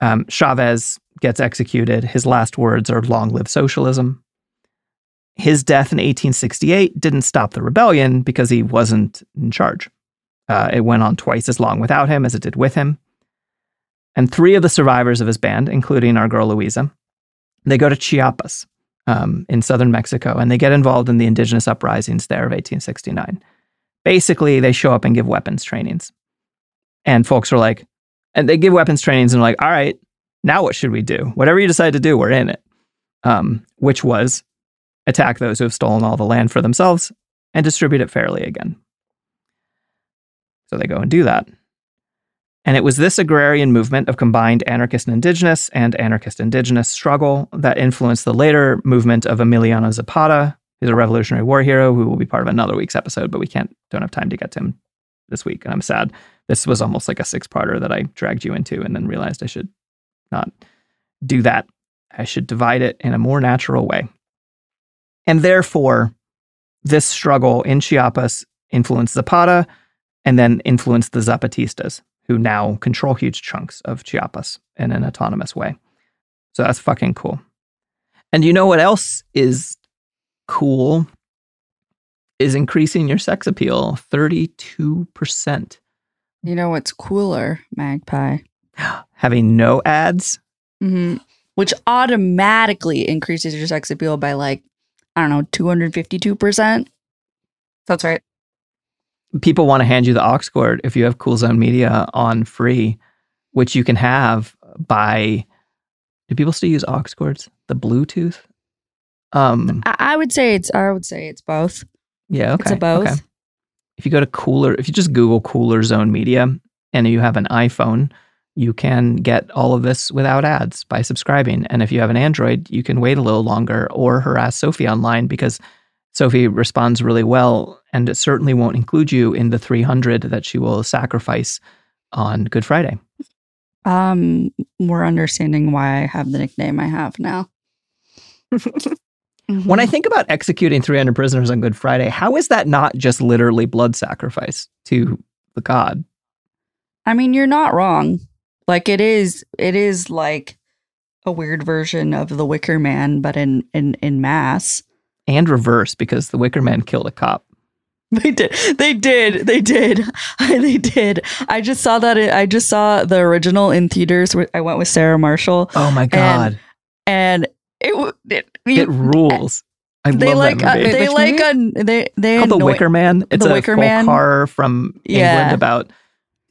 Um, Chavez gets executed. His last words are long live socialism. His death in 1868 didn't stop the rebellion because he wasn't in charge. Uh, it went on twice as long without him as it did with him. And three of the survivors of his band, including our girl Luisa, they go to Chiapas um, in southern Mexico and they get involved in the indigenous uprisings there of 1869. Basically, they show up and give weapons trainings. And folks are like, and they give weapons trainings and are like, all right, now what should we do? Whatever you decide to do, we're in it. Um, which was attack those who have stolen all the land for themselves and distribute it fairly again. So they go and do that. And it was this agrarian movement of combined anarchist and indigenous and anarchist indigenous struggle that influenced the later movement of Emiliano Zapata, who's a Revolutionary War hero who will be part of another week's episode, but we can't don't have time to get to him this week. And I'm sad. This was almost like a six-parter that I dragged you into and then realized I should not do that. I should divide it in a more natural way. And therefore, this struggle in Chiapas influenced Zapata and then influenced the Zapatistas, who now control huge chunks of Chiapas in an autonomous way. So that's fucking cool. And you know what else is cool? Is increasing your sex appeal 32%. You know what's cooler, Magpie? Having no ads. hmm Which automatically increases your sex appeal by like, I don't know, 252%. That's right. People want to hand you the aux cord if you have Cool Zone Media on free, which you can have by. Do people still use aux cords? The Bluetooth? Um, I, I would say it's, I would say it's both. yeah, okay. It's a both. okay. If you go to Cooler, if you just Google Cooler Zone Media and you have an iPhone, you can get all of this without ads by subscribing. And if you have an Android, you can wait a little longer or harass Sophie online because Sophie responds really well and it certainly won't include you in the 300 that she will sacrifice on Good Friday. Um, we're understanding why I have the nickname I have now. When I think about executing 300 prisoners on Good Friday, how is that not just literally blood sacrifice to the god? I mean, you're not wrong. Like it is, it is like a weird version of the Wicker Man, but in in in mass. And reverse because the Wicker Man killed a cop. They did. They did. They did. they did. I just saw that. I just saw the original in theaters. I went with Sarah Marshall, Oh my god. and it it, it you- rules. I They love like that uh, movie. they Which like movie? a they they called The Wicker Man. It's The a Wicker folk Man? horror from Yeah. England about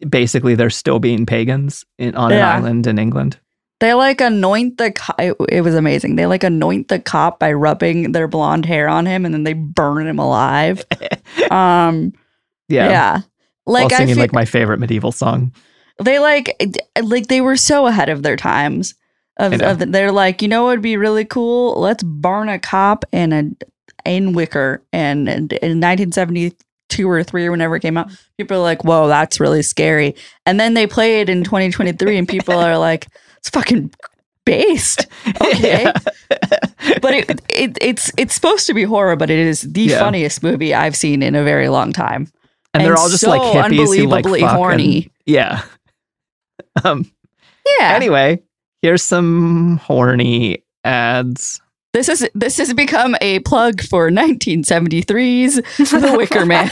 basically they're still being pagans in, on Yeah. an island in England. They like anoint the. Co- it, it was amazing. They like anoint the cop by rubbing their blonde hair on him, and then they burn him alive. um. Yeah. Yeah. Like While I singing like my favorite medieval song. they like like they were so ahead of their times. Of, of the, they're like, you know, what would be really cool. Let's burn a cop in a in Wicker, and, and in 1972 or three or whenever it came out, people are like, "Whoa, that's really scary." And then they play it in 2023, and people are like, "It's fucking based." Okay. Yeah. but it, it it's it's supposed to be horror, but it is the Yeah. funniest movie I've seen in a very long time. and they're all just so like hippies who like unbelievably fuck and- horny. yeah. Um. Yeah. Anyway, here's some horny ads. This is this has become a plug for 1973's The Wicker Man.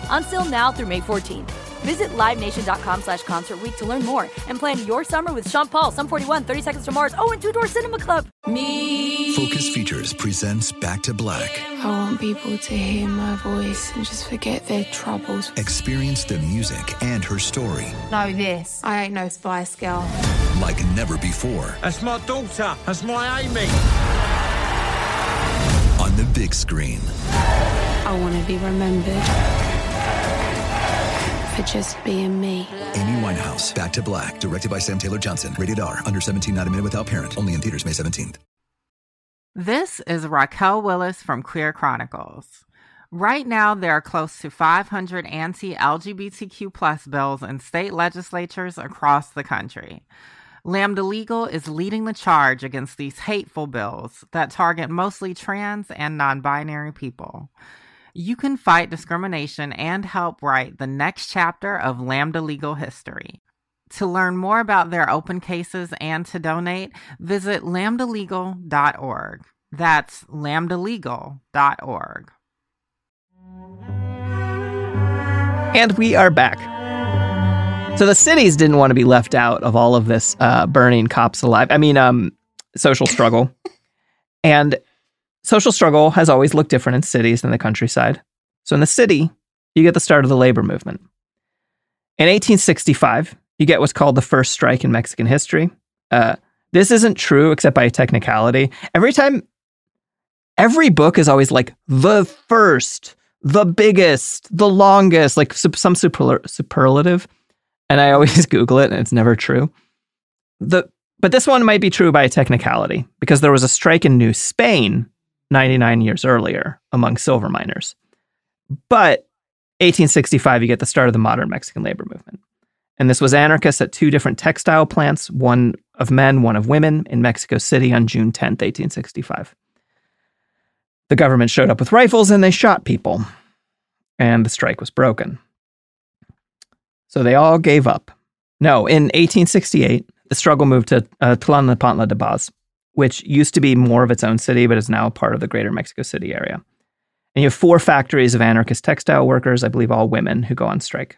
On sale now through May 14th. Visit LiveNation.com slash Concert Week to learn more and plan your summer with Sean Paul, Sum 41, 30 Seconds to Mars, oh, and Two Door Cinema Club. Me. Focus Features presents Back to Black. I want people to hear my voice and just forget their troubles. Experience the music and her story Know this. I ain't no Spice Girl. like never before That's my daughter. That's my Amy. on the big screen. I want to be remembered for just being me. Amy Winehouse, Back to Black, directed by Sam Taylor Johnson. Rated R, under 17, not a minute without parent. Only in theaters May 17th. This is Raquel Willis from Queer Chronicles. Right now, there are close to 500 anti LGBTQ plus bills in state legislatures across the country. Lambda Legal is leading the charge against these hateful bills that target mostly trans and non binary people. You can fight discrimination and help write the next chapter of Lambda Legal history. To learn more about their open cases and to donate, visit lambdalegal.org. That's lambdalegal.org. And we are back. So the cities didn't want to be left out of all of this uh, burning cops alive. I mean, um, social struggle. and social struggle has always looked different in cities than the countryside. So in the city, you get the start of the labor movement. In 1865, you get what's called the first strike in Mexican history. Uh, this isn't true except by technicality. Every time, every book is always like the first, the biggest, the longest, like some superla- superlative. And I always Google it, and it's never true. The but this one might be true by a technicality because there was a strike in New Spain 99 years earlier among silver miners. But 1865, you get the start of the modern Mexican labor movement. And this was anarchists at two different textile plants, one of men, one of women, in Mexico City on June 10th, 1865. The government showed up with rifles and they shot people, and the strike was broken. So they all gave up. No, in 1868, the struggle moved to uh, Tlalnepantla de Baz, which used to be more of its own city, but is now part of the greater Mexico City area. And you have four factories of anarchist textile workers, I believe all women, who go on strike.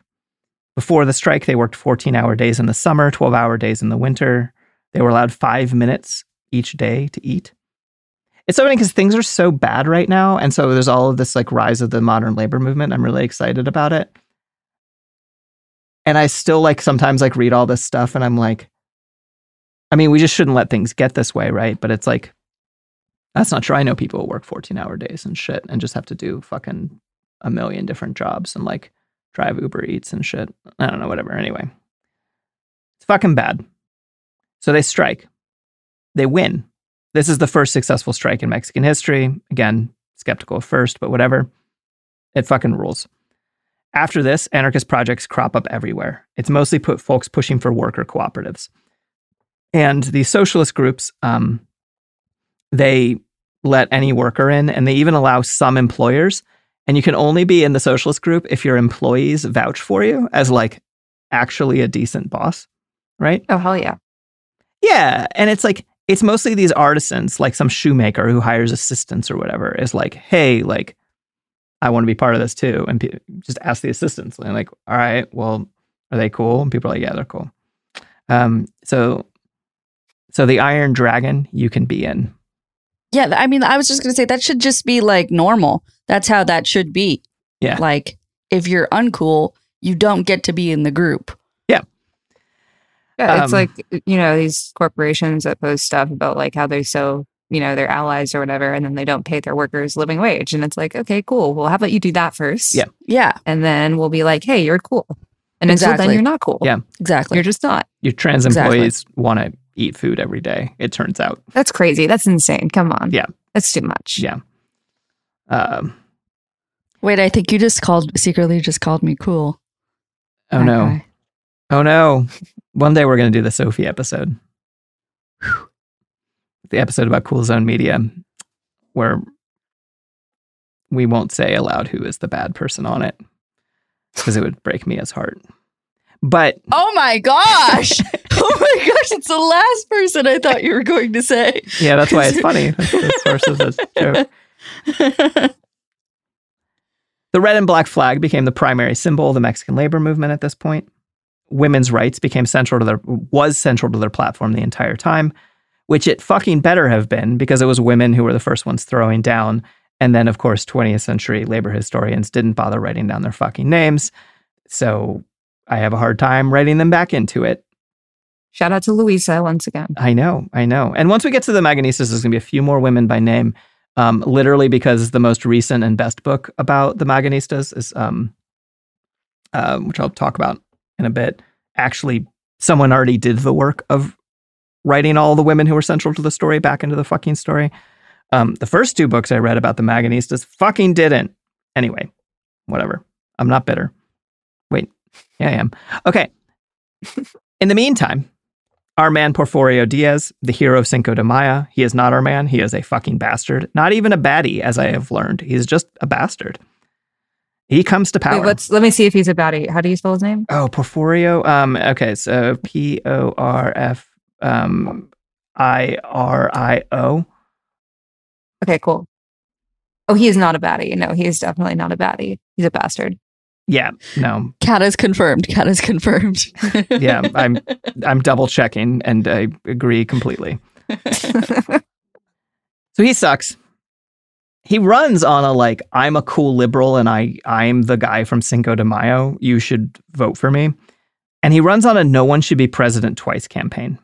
Before the strike, they worked 14 hour days in the summer, 12 hour days in the winter. They were allowed five minutes each day to eat. It's so funny because things are so bad right now. And so there's all of this like rise of the modern labor movement. I'm really excited about it. And I still like sometimes like read all this stuff and I'm like, I mean, we just shouldn't let things get this way, right? But it's like, that's not true. I know people who work 14 hour days and shit and just have to do fucking a million different jobs and like drive Uber Eats and shit. I don't know, whatever. Anyway, it's fucking bad. So they strike. They win. This is the first successful strike in Mexican history. Again, skeptical first, but whatever. It fucking rules. After this, anarchist projects crop up everywhere. It's mostly put folks pushing for worker cooperatives. And these socialist groups, um, they let any worker in, and they even allow some employers. And you can only be in the socialist group if your employees vouch for you as like actually a decent boss, right? Oh, hell yeah. Yeah. And it's like, it's mostly these artisans, like some shoemaker who hires assistants or whatever, is like, hey, like, I want to be part of this too. And pe- just ask the assistants. And like, all right, well, are they cool? And people are like, yeah, they're cool. Um, so, so the Iron Dragon you can be in. Yeah, I mean, I was just gonna say that should just be like normal. That's how that should be. Yeah. Like if you're uncool, you don't get to be in the group. Yeah, Yeah. it's Um, like you know these corporations that post stuff about like how they're so you know they're allies or whatever, and then they don't pay their workers living wage, and it's like okay, cool. Well, how about you do that first? Yeah. Yeah, and then we'll be like, hey, you're cool, and until then you're not cool. Yeah. exactly. you're just not. Your trans Exactly. employees want to eat food every day, it turns out. That's crazy. That's insane. Come on. Yeah. that's too much. Yeah. Um, Wait, I think you just called secretly just called me cool. oh no. Okay. Oh no. One day we're going to do the Sophie episode. The episode about Cool Zone Media, where we won't say aloud who is the bad person on it because it would break me as heart. But Oh my gosh. oh my gosh, it's the last person I thought you were going to say. yeah, that's why it's funny. That's the source of this joke. The red and black flag became the primary symbol of the Mexican labor movement at this point. Women's rights became central to their was central to their platform the entire time, which it fucking better have been because it was women who were the first ones throwing down. And then, of course, 20th century labor historians didn't bother writing down their fucking names. So I have a hard time writing them back into it. Shout out to Louisa once again. I know, I know. And once we get to the Magonistas, there's going to be a few more women by name, um, literally because the most recent and best book about the Magonistas is, um, uh, which I'll talk about in a bit. Actually, someone already did the work of writing all the women who were central to the story back into the fucking story. Um, the first two books I read about the Magonistas fucking didn't. Anyway, whatever. I'm not bitter. Wait, yeah, I am. Okay. In the meantime, our man Porfirio Diaz, the hero of Cinco de Mayo, he is not our man. He is a fucking bastard. Not even a baddie, as I have learned. He's just a bastard. He comes to power. Wait, let's let me see if he's a baddie. How do you spell his name? oh, Porforio. Um, okay, so P O R F um I R I O. Okay, cool. Oh, he is not a baddie. No, he is definitely not a baddie. He's a bastard. Yeah, no, Kat is confirmed. Kat is confirmed. yeah, I'm I'm double checking and I agree completely. So he sucks. He runs on a like, I'm a cool liberal and I I'm the guy from Cinco de Mayo. You should vote for me. And he runs on a no one should be president twice campaign.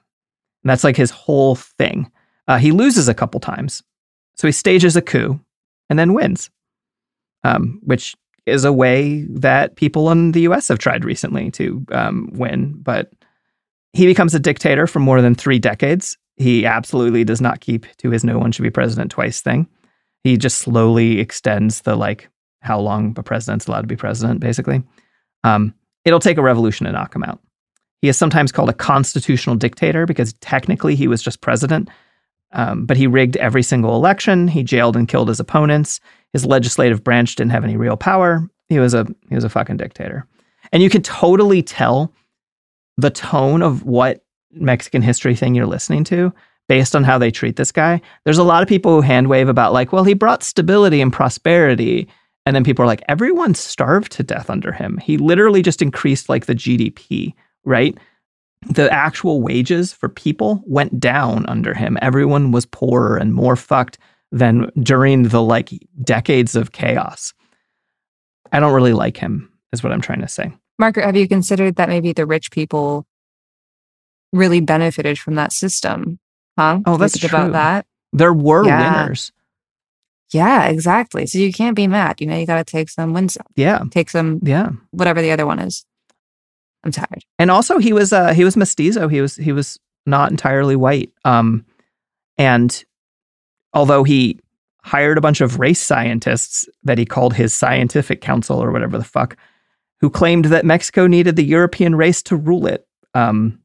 And that's like his whole thing. Uh, he loses a couple times. So he stages a coup and then wins, um, which is a way that people in the US have tried recently to um, win. But he becomes a dictator for more than three decades. He absolutely does not keep to his no one should be president twice thing. He just slowly extends the like how long a president's allowed to be president, basically. Um, it'll take a revolution to knock him out. He is sometimes called a constitutional dictator because technically he was just president, um, but he rigged every single election. He jailed and killed his opponents. His legislative branch didn't have any real power. He was a he was a fucking dictator, and you can totally tell the tone of what Mexican history thing you're listening to based on how they treat this guy. There's a lot of people who hand wave about like, well, he brought stability and prosperity. And then people are like, everyone starved to death under him. He literally just increased like the GDP, right? The actual wages for people went down under him. Everyone was poorer and more fucked than during the like decades of chaos. I don't really like him, is what I'm trying to say. Margaret, have you considered that maybe the rich people really benefited from that system? Huh? Oh, that's true. about that. There were Yeah. winners. Yeah, exactly. So you can't be mad. You know, you got to take some, wins. Yeah. take some, Yeah. whatever the other one is. I'm tired. and also he was uh he was mestizo he was he was not entirely white um and although he hired a bunch of race scientists that he called his scientific council or whatever the fuck who claimed that Mexico needed the European race to rule it um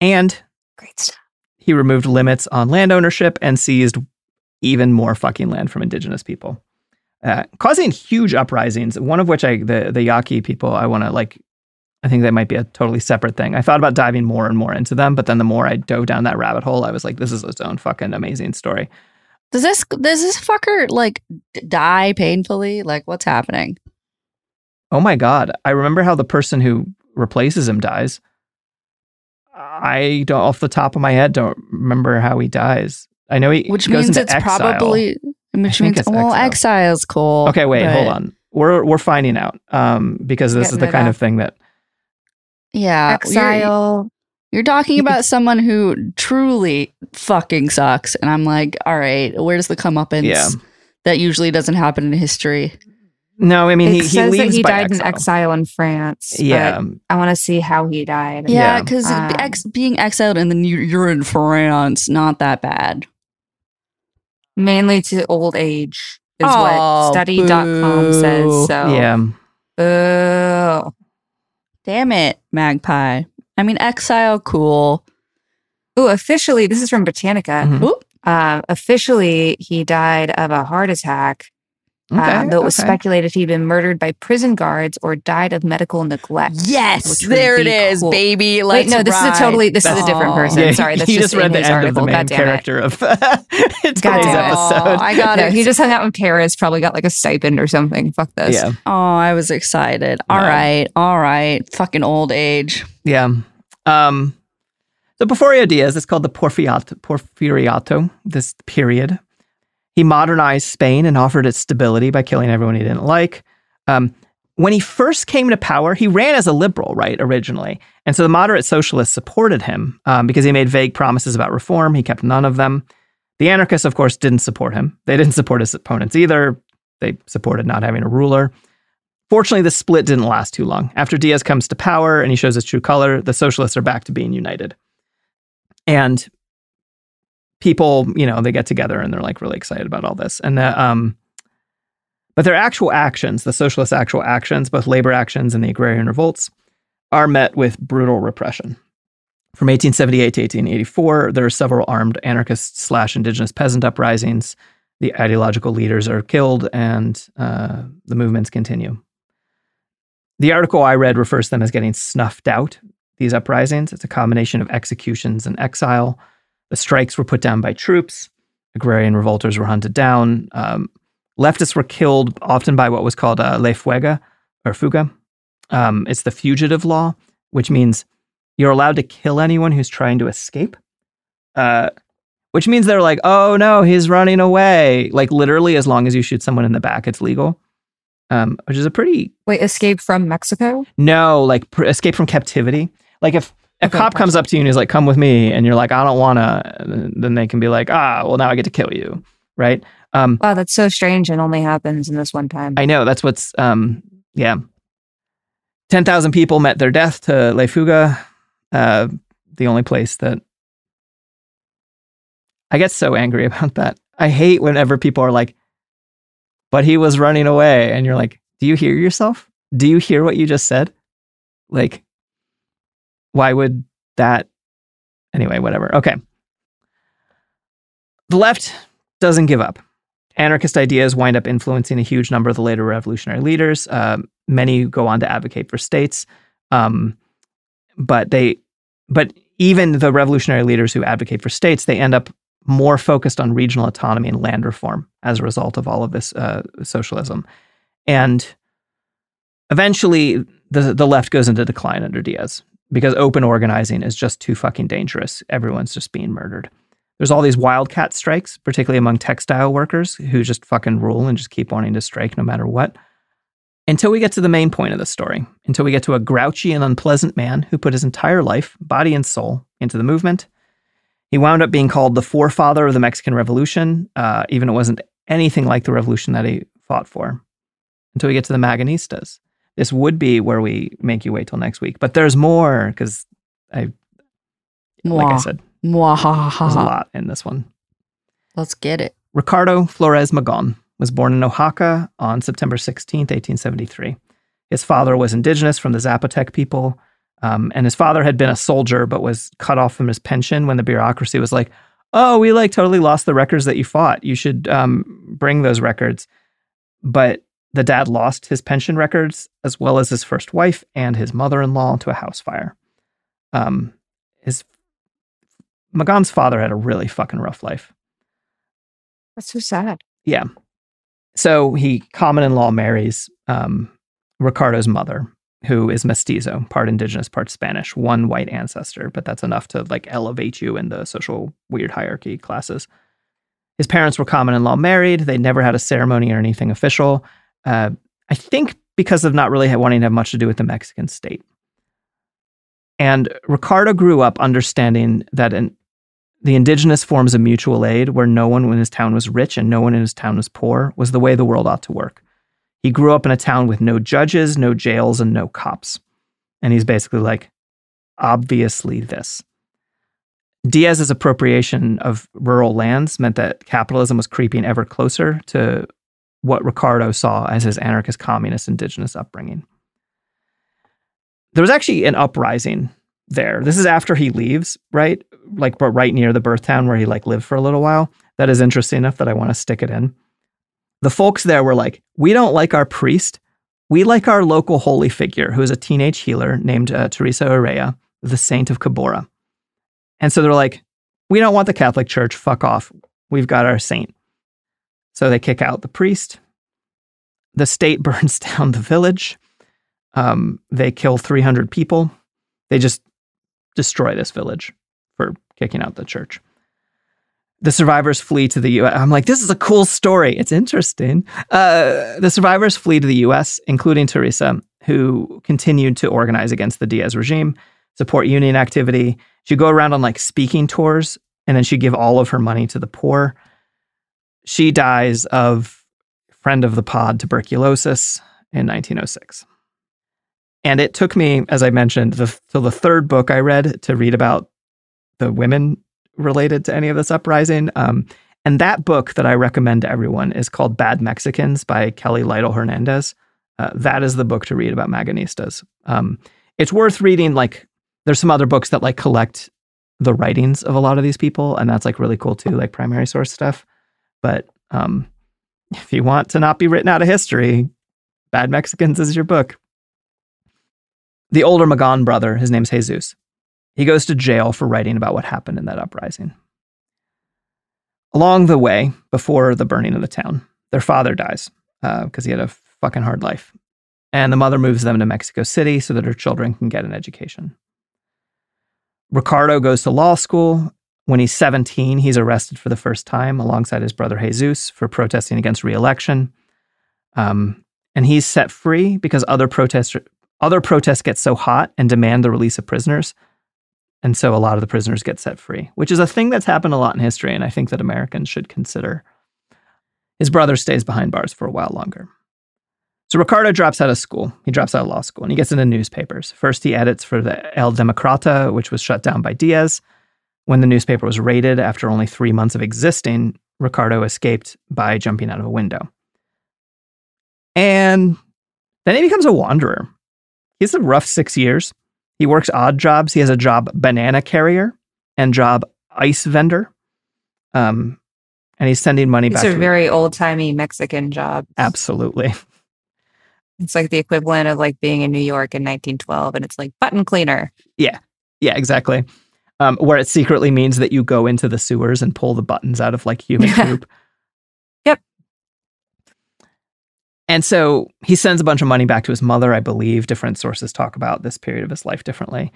and Great stuff. he removed limits on land ownership and seized even more fucking land from indigenous people, uh, causing huge uprisings. One of which I the the Yaqui people I want to like. I think that might be a totally separate thing. I thought about diving more and more into them, but then the more I dove down that rabbit hole, I was like, this is its own fucking amazing story. Does this does this fucker like die painfully? Like what's happening? Oh my god! I remember how the person who replaces him dies. I don't, off the top of my head, don't remember how he dies. I know he Which goes means into it's exile. probably which means it's well exile. exile's cool. Okay, wait, but- hold on. We're we're finding out um, because this is the kind up. of thing that Yeah, you're- Exile. You're talking about someone who truly fucking sucks, and I'm like, all right, where does the come comeuppance? Yeah. that usually doesn't happen in history. no, I mean it he, he says leaves that he died exile. in exile in France. but Yeah, I want to see how he died. Yeah, Yeah. because Um, ex- being exiled and then you- you're in France, not that bad. Mainly to old age is Oh, what study.com says. So, yeah. Boo. Damn it, Magpie. I mean, exile, cool. Ooh, officially, this is from Britannica. Mhm. Oop. Um, officially, he died of a heart attack. Okay, um, though it was okay. speculated he'd been murdered by prison guards or died of medical neglect. Yes, there it be is, cool. baby. Wait, Let's no, this is a totally this is a different person. Yeah, Sorry, that's you just, just read in the his end article. of the main God damn it. character of today's God damn it. episode. I got No, it. he just hung out with Paris, probably got like a stipend or something. Fuck this. Yeah, Oh, I was excited. All No. right, all right. Fucking old age. yeah. Um, so Porfirio Diaz, it's called the Porfiriato, Porfiriato, this period. He modernized Spain and offered it stability by killing everyone he didn't like. Um, when he first came to power, he ran as a liberal, right, originally. And so the moderate socialists supported him um, because he made vague promises about reform. He kept none of them. The anarchists, of course, didn't support him. They didn't support his opponents either. They supported not having a ruler. Fortunately, the split didn't last too long. After Diaz comes to power and he shows his true color, the socialists are back to being united. And people, you know, they get together and they're like really excited about all this. And the, um, but their actual actions, the socialist actual actions, both labor actions and the agrarian revolts, are met with brutal repression. From 1878 to 1884, there are several armed anarchist slash indigenous peasant uprisings. The ideological leaders are killed, and uh, the movements continue. The article I read refers to them as getting snuffed out. These uprisings, it's a combination of executions and exile. The strikes were put down by troops. Agrarian revolters were hunted down. Um, leftists were killed often by what was called uh, ley fuga or fuga. Um, it's the fugitive law, which means you're allowed to kill anyone who's trying to escape. Uh, which means they're like, oh no, he's running away. Like literally, as long as you shoot someone in the back, it's legal. Um, which is a pretty Wait, escape from Mexico? no, like pr- escape from captivity. Like if a Okay, cop comes up to you and he's like, "Come with me," and you're like, "I don't want to," then they can be like, "Ah, well, now I get to kill you," right? Um, Wow, that's so strange and only happens in this one time. I know that's what's um, yeah. Ten thousand people met their death to Ley Fuga, uh, the only place that I get so angry about that. I hate whenever people are like, "But he was running away," and you're like, "Do you hear yourself? Do you hear what you just said? Like, why would that?" Anyway, whatever. Okay. The left doesn't give up. Anarchist ideas wind up influencing a huge number of the later revolutionary leaders. Um, many go on to advocate for states, um, but they, but even the revolutionary leaders who advocate for states, they end up more focused on regional autonomy and land reform as a result of all of this uh, socialism, and eventually the the left goes into decline under Diaz because open organizing is just too fucking dangerous. Everyone's just being murdered. There's all these wildcat strikes, particularly among textile workers who just fucking rule and just keep wanting to strike no matter what. Until we get to the main point of the story, until we get to a grouchy and unpleasant man who put his entire life, body and soul, into the movement. He wound up being called the forefather of the Mexican Revolution, uh, even it wasn't anything like the revolution that he fought for. Until we get to the Magonistas. This would be where we make you wait till next week. But there's more because I, like I Mwah. said, there's a lot in this one. Let's get it. Ricardo Flores Magón was born in Oaxaca on September 16, 1873. His father was indigenous from the Zapotec people, um, and his father had been a soldier but was cut off from his pension when the bureaucracy was like, "Oh, we like totally lost the records that you fought. You should um, bring those records." But the dad lost his pension records as well as his first wife and his mother-in-law to a house fire. Um, his Magón's father had a really fucking rough life. That's so sad. Yeah. So he common in law marries um, Ricardo's mother, who is mestizo, part indigenous, part Spanish, one white ancestor, but that's enough to like elevate you in the social weird hierarchy classes. His parents were common in law married. They never had a ceremony or anything official. Uh, I think because of not really wanting to have much to do with the Mexican state. And Ricardo grew up understanding that the indigenous forms of mutual aid, where no one in his town was rich and no one in his town was poor, was the way the world ought to work. He grew up in a town with no judges, no jails, and no cops. And he's basically like, obviously, this. Diaz's appropriation of rural lands meant that capitalism was creeping ever closer to what Ricardo saw as his anarchist communist indigenous upbringing. There was actually an uprising there. This is after he leaves, right? like but right near the birth town where he like lived for a little while. That is interesting enough that I want to stick it in. The folks there were like, we don't like our priest. We like our local holy figure, who is a teenage healer named uh, Teresa Urrea, the saint of Cabora. And so they're like, we don't want the Catholic Church. Fuck off. We've got our saint. So they kick out the priest. The state burns down the village. Um, they kill 300 people. They just destroy this village for kicking out the church. The survivors flee to the US. I'm like, this is a cool story. It's interesting. Uh, the survivors flee to the US, including Teresa, who continued to organize against the Diaz regime, support union activity. She'd go around on like speaking tours, and then she'd give all of her money to the poor. She dies of friend of the pod tuberculosis in 1906. And it took me, as I mentioned, the, till the third book I read to read about the women related to any of this uprising. Um, and that book that I recommend to everyone is called Bad Mexicans by Kelly Lytle Hernandez. Uh, that is the book to read about Magonistas. Um, it's worth reading. Like, there's some other books that like collect the writings of a lot of these people, and that's like really cool too, like primary source stuff. But um, if you want to not be written out of history, Bad Mexicans is your book. The older Magón brother, his name's Jesus. He goes to jail for writing about what happened in that uprising. Along the way, before the burning of the town, their father dies because uh, he had a fucking hard life. And the mother moves them to Mexico City so that her children can get an education. Ricardo goes to law school. When he's 17, he's arrested for the first time alongside his brother Jesus for protesting against reelection. Um, and he's set free because other protests, other protests get so hot and demand the release of prisoners and so a lot of the prisoners get set free, which is a thing that's happened a lot in history. And I think that Americans should consider. His brother stays behind bars for a while longer. So Ricardo drops out of school. He drops out of law school and he gets into newspapers. First, he edits for the El Democrata, which was shut down by Diaz. When the newspaper was raided after only three months of existing, Ricardo escaped by jumping out of a window. And then he becomes a wanderer. He has a rough six years. He works odd jobs. He has a job banana carrier and job ice vendor. Um, and he's sending money It's back. a to very old timey Mexican job. Absolutely. It's like the equivalent of like being in New York in 1912, and it's like button cleaner. Yeah. Yeah, exactly. Um, where it secretly means that you go into the sewers and pull the buttons out of like human poop. Yep. And so he sends a bunch of money back to his mother, I believe. Different sources talk about this period of his life differently.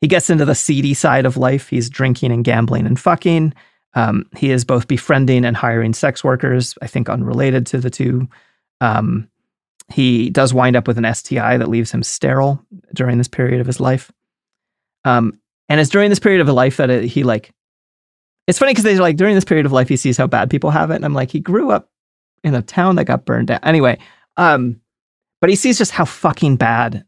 He gets into the seedy side of life. He's drinking and gambling and fucking. Um, he is both befriending and hiring sex workers, I think unrelated to the two. Um, he does wind up with an STI that leaves him sterile during this period of his life. Um, and it's during this period of life that it, he like, it's funny because they're like during this period of life he sees how bad people have it, and I'm like, he grew up in a town that got burned down. Anyway, um, but he sees just how fucking bad.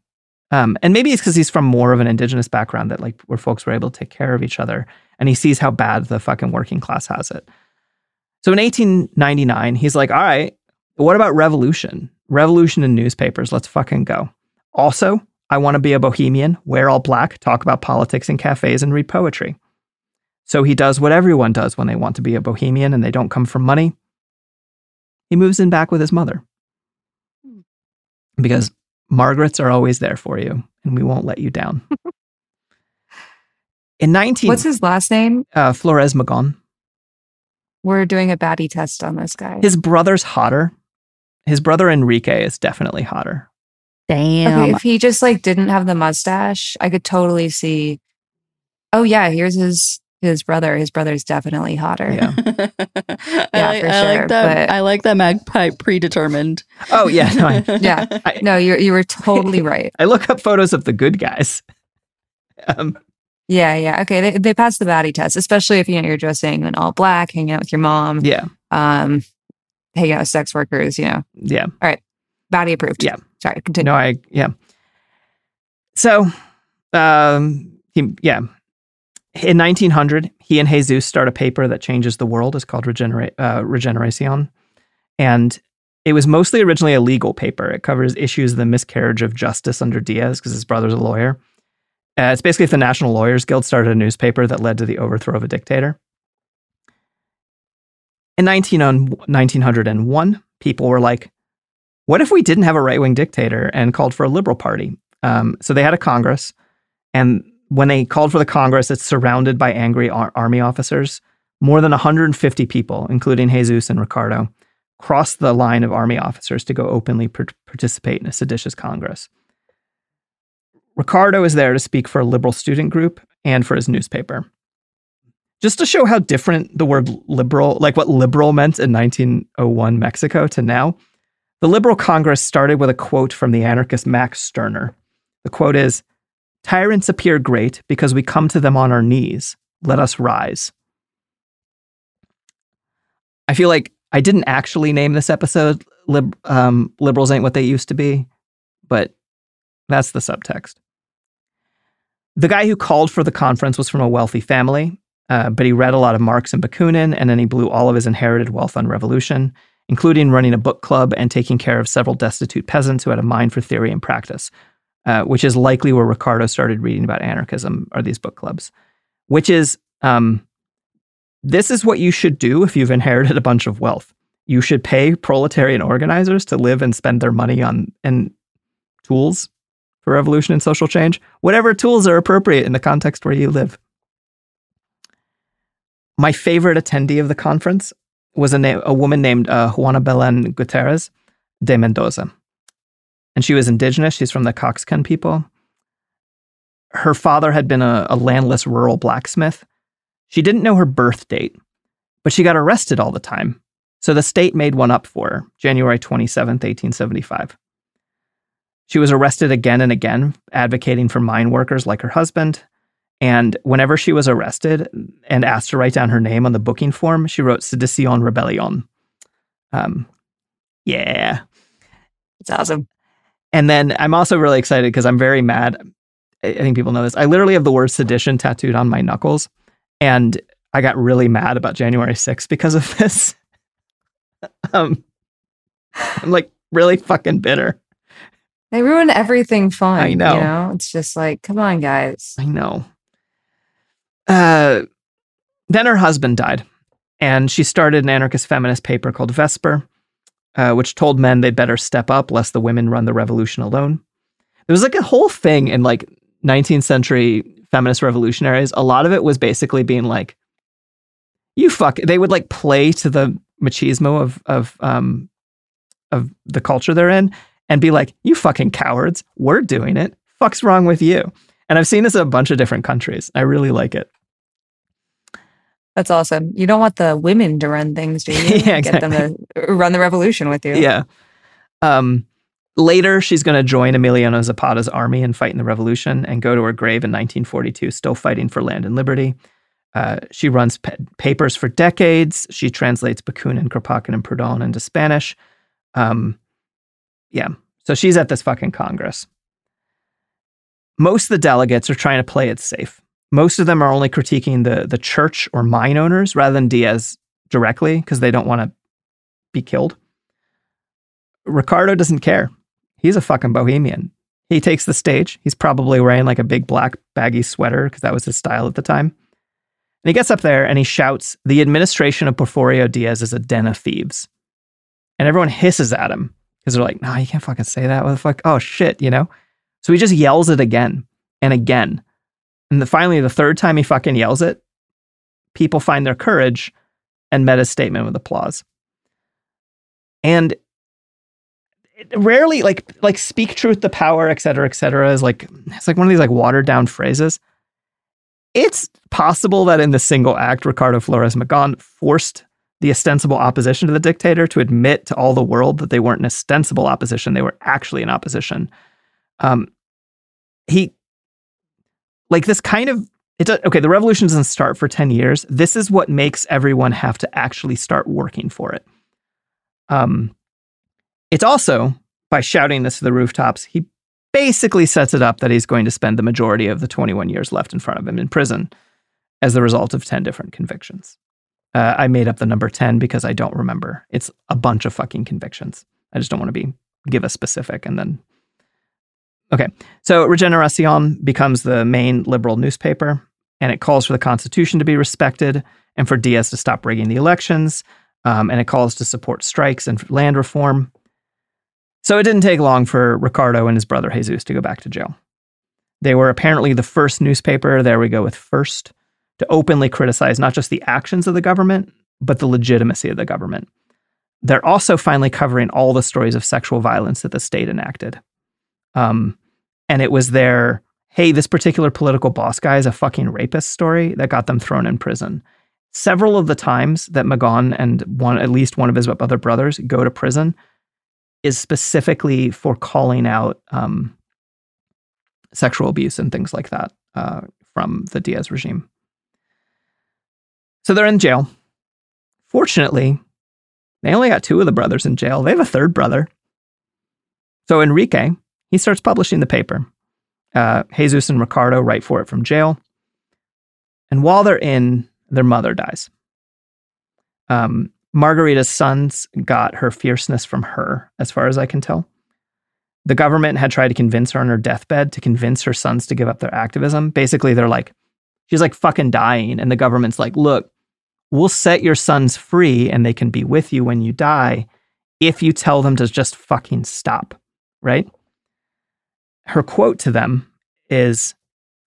Um, and maybe it's because he's from more of an indigenous background that like where folks were able to take care of each other, and he sees how bad the fucking working class has it. So in 1899, he's like, all right, what about revolution? Revolution in newspapers. Let's fucking go. Also, I want to be a bohemian, wear all black, talk about politics in cafes, and read poetry. So he does what everyone does when they want to be a bohemian and they don't come from money. He moves in back with his mother. Because Margarets are always there for you, and we won't let you down. In 19. What's his last name? Uh, Flores Magón. We're doing a baddie test on this guy. His brother's hotter. His brother Enrique is definitely hotter. Damn. Okay, if he just like didn't have the mustache, I could totally see. Oh yeah, here's his his brother. His brother's definitely hotter. Yeah. I, Yeah, like, for I sure, like that. but- I like that magpie predetermined. Oh yeah, no, I, Yeah. I- No, you you were totally right. I look up photos of the good guys. Um, Yeah, yeah. Okay, they they passed the baddie test, especially if you know you're dressing in all black, hanging out with your mom, yeah, um, hanging out with sex workers. You know, yeah. All right, baddie approved. Yeah. Sorry, continue. No, I yeah. So, um, he yeah. In 1900, he and Jesus start a paper that changes the world. It's called Regenera- uh, Regeneracion, and it was mostly originally a legal paper. It covers issues of the miscarriage of justice under Diaz because his brother's a lawyer. Uh, it's basically if the National Lawyers Guild started a newspaper that led to the overthrow of a dictator. In 19, 1901, people were like, what if we didn't have a right wing dictator and called for a liberal party? Um, so they had a Congress, and when they called for the Congress, it's surrounded by angry ar- army officers. More than 150 people, including Jesus and Ricardo, crossed the line of army officers to go openly participate in a seditious Congress. Ricardo is there to speak for a liberal student group and for his newspaper. Just to show how different the word liberal, like what liberal meant in 1901 Mexico to now, the Liberal Congress started with a quote from the anarchist Max Stirner. The quote is Tyrants appear great because we come to them on our knees. Let us rise. I feel like I didn't actually name this episode Lib- um, Liberals Ain't What They Used to Be, but that's the subtext. The guy who called for the conference was from a wealthy family, uh, but he read a lot of Marx and Bakunin, and then he blew all of his inherited wealth on revolution, including running a book club and taking care of several destitute peasants who had a mind for theory and practice, uh, which is likely where Ricardo started reading about anarchism, are these book clubs, which is um, this is what you should do if you've inherited a bunch of wealth. You should pay proletarian organizers to live and spend their money on and tools for revolution and social change, whatever tools are appropriate in the context where you live. My favorite attendee of the conference was a, na- a woman named uh, Juana Belen Gutierrez de Mendoza. And she was indigenous. She's from the Caxcan people. Her father had been a, a landless rural blacksmith. She didn't know her birth date, but she got arrested all the time. So the state made one up for her, January 27th, 1875. She was arrested again and again, advocating for mine workers like her husband. And whenever she was arrested and asked to write down her name on the booking form, she wrote Sedition Rebellion. Um, yeah. It's awesome. And then I'm also really excited because I'm very mad. I think people know this. I literally have the word sedition tattooed on my knuckles. And I got really mad about January 6th because of this. um, I'm like really fucking bitter. They ruin everything fun. I know. You know, it's just like, come on, guys. I know. Uh, then her husband died, and she started an anarchist feminist paper called Vesper, uh, which told men they'd better step up lest the women run the revolution alone. There was like a whole thing in like 19th century feminist revolutionaries. A lot of it was basically being like, "You fuck." They would like play to the machismo of of um of the culture they're in, and be like, "You fucking cowards, we're doing it. Fuck's wrong with you?" And I've seen this in a bunch of different countries. I really like it. That's awesome. You don't want the women to run things, do you? Yeah, Get them to run the revolution with you. Yeah. Um, later, she's going to join Emiliano Zapata's army and fight in the revolution and go to her grave in 1942, still fighting for land and liberty. Uh, she runs pa- papers for decades. She translates Bakunin, Kropotkin, and Proudhon into Spanish. Um, yeah. So she's at this fucking Congress. Most of the delegates are trying to play it safe. Most of them are only critiquing the the church or mine owners rather than Diaz directly because they don't want to be killed. Ricardo doesn't care. He's a fucking bohemian. He takes the stage. He's probably wearing like a big black baggy sweater because that was his style at the time. And he gets up there and he shouts, The administration of Porfirio Diaz is a den of thieves. And everyone hisses at him because they're like, No, you can't fucking say that. What the fuck? Oh, shit, you know? So he just yells it again and again. And the, finally, the third time he fucking yells it, people find their courage and met his statement with applause. And rarely, like, like speak truth to power, et cetera, et cetera, is like it's like one of these like watered down phrases. It's possible that in the single act, Ricardo Flores Magón forced the ostensible opposition to the dictator to admit to all the world that they weren't an ostensible opposition; they were actually in opposition. Um, he like this kind of it does, okay the revolution doesn't start for 10 years. This is what makes everyone have to actually start working for it. Um it's also by shouting this to the rooftops he basically sets it up that he's going to spend the majority of the 21 years left in front of him in prison as the result of 10 different convictions. Uh, i made up the number 10 because i don't remember. It's a bunch of fucking convictions. I just don't want to be give a specific and then Okay. So Regeneracion becomes the main liberal newspaper, and it calls for the Constitution to be respected and for Diaz to stop rigging the elections. Um, and it calls to support strikes and land reform. So it didn't take long for Ricardo and his brother Jesus to go back to jail. They were apparently the first newspaper, there we go with first, to openly criticize not just the actions of the government, but the legitimacy of the government. They're also finally covering all the stories of sexual violence that the state enacted. Um, and it was their, hey, this particular political boss guy is a fucking rapist story that got them thrown in prison. Several of the times that Magón and one, at least one of his other brothers go to prison is specifically for calling out um, sexual abuse and things like that uh, from the Diaz regime. So they're in jail. Fortunately, they only got two of the brothers in jail. They have a third brother. So Enrique, he starts publishing the paper. Uh, Jesus and Ricardo write for it from jail. And while they're in, their mother dies. Um, Margarita's sons got her fierceness from her, as far as I can tell. The government had tried to convince her on her deathbed to convince her sons to give up their activism. Basically, they're like, she's like fucking dying. And the government's like, look, we'll set your sons free and they can be with you when you die if you tell them to just fucking stop, right? Her quote to them is,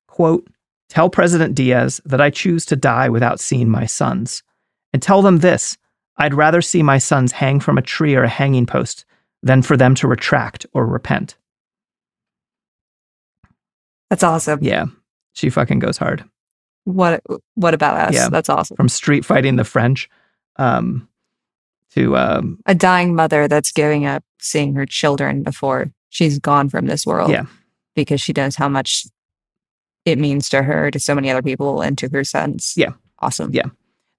quote, tell President Diaz that I choose to die without seeing my sons. And tell them this I'd rather see my sons hang from a tree or a hanging post than for them to retract or repent. That's awesome. Yeah. She fucking goes hard. What what about us? Yeah. That's awesome. From street fighting the French um, to um, A dying mother that's giving up seeing her children before she's gone from this world. Yeah. Because she knows how much it means to her, to so many other people, and to her sons. Yeah. Awesome. Yeah.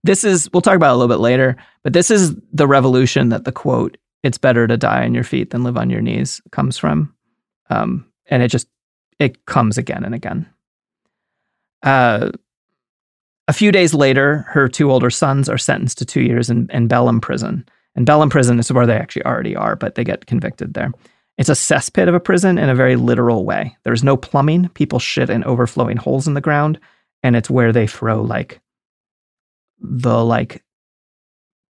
This is, we'll talk about it a little bit later, but this is the revolution that the quote, it's better to die on your feet than live on your knees, comes from. Um, and it just, it comes again and again. Uh, a few days later, her two older sons are sentenced to two years in, in Belén prison. And Belén prison is where they actually already are, but they get convicted there. It's a cesspit of a prison in a very literal way. There's no plumbing. People shit in overflowing holes in the ground. And it's where they throw like the like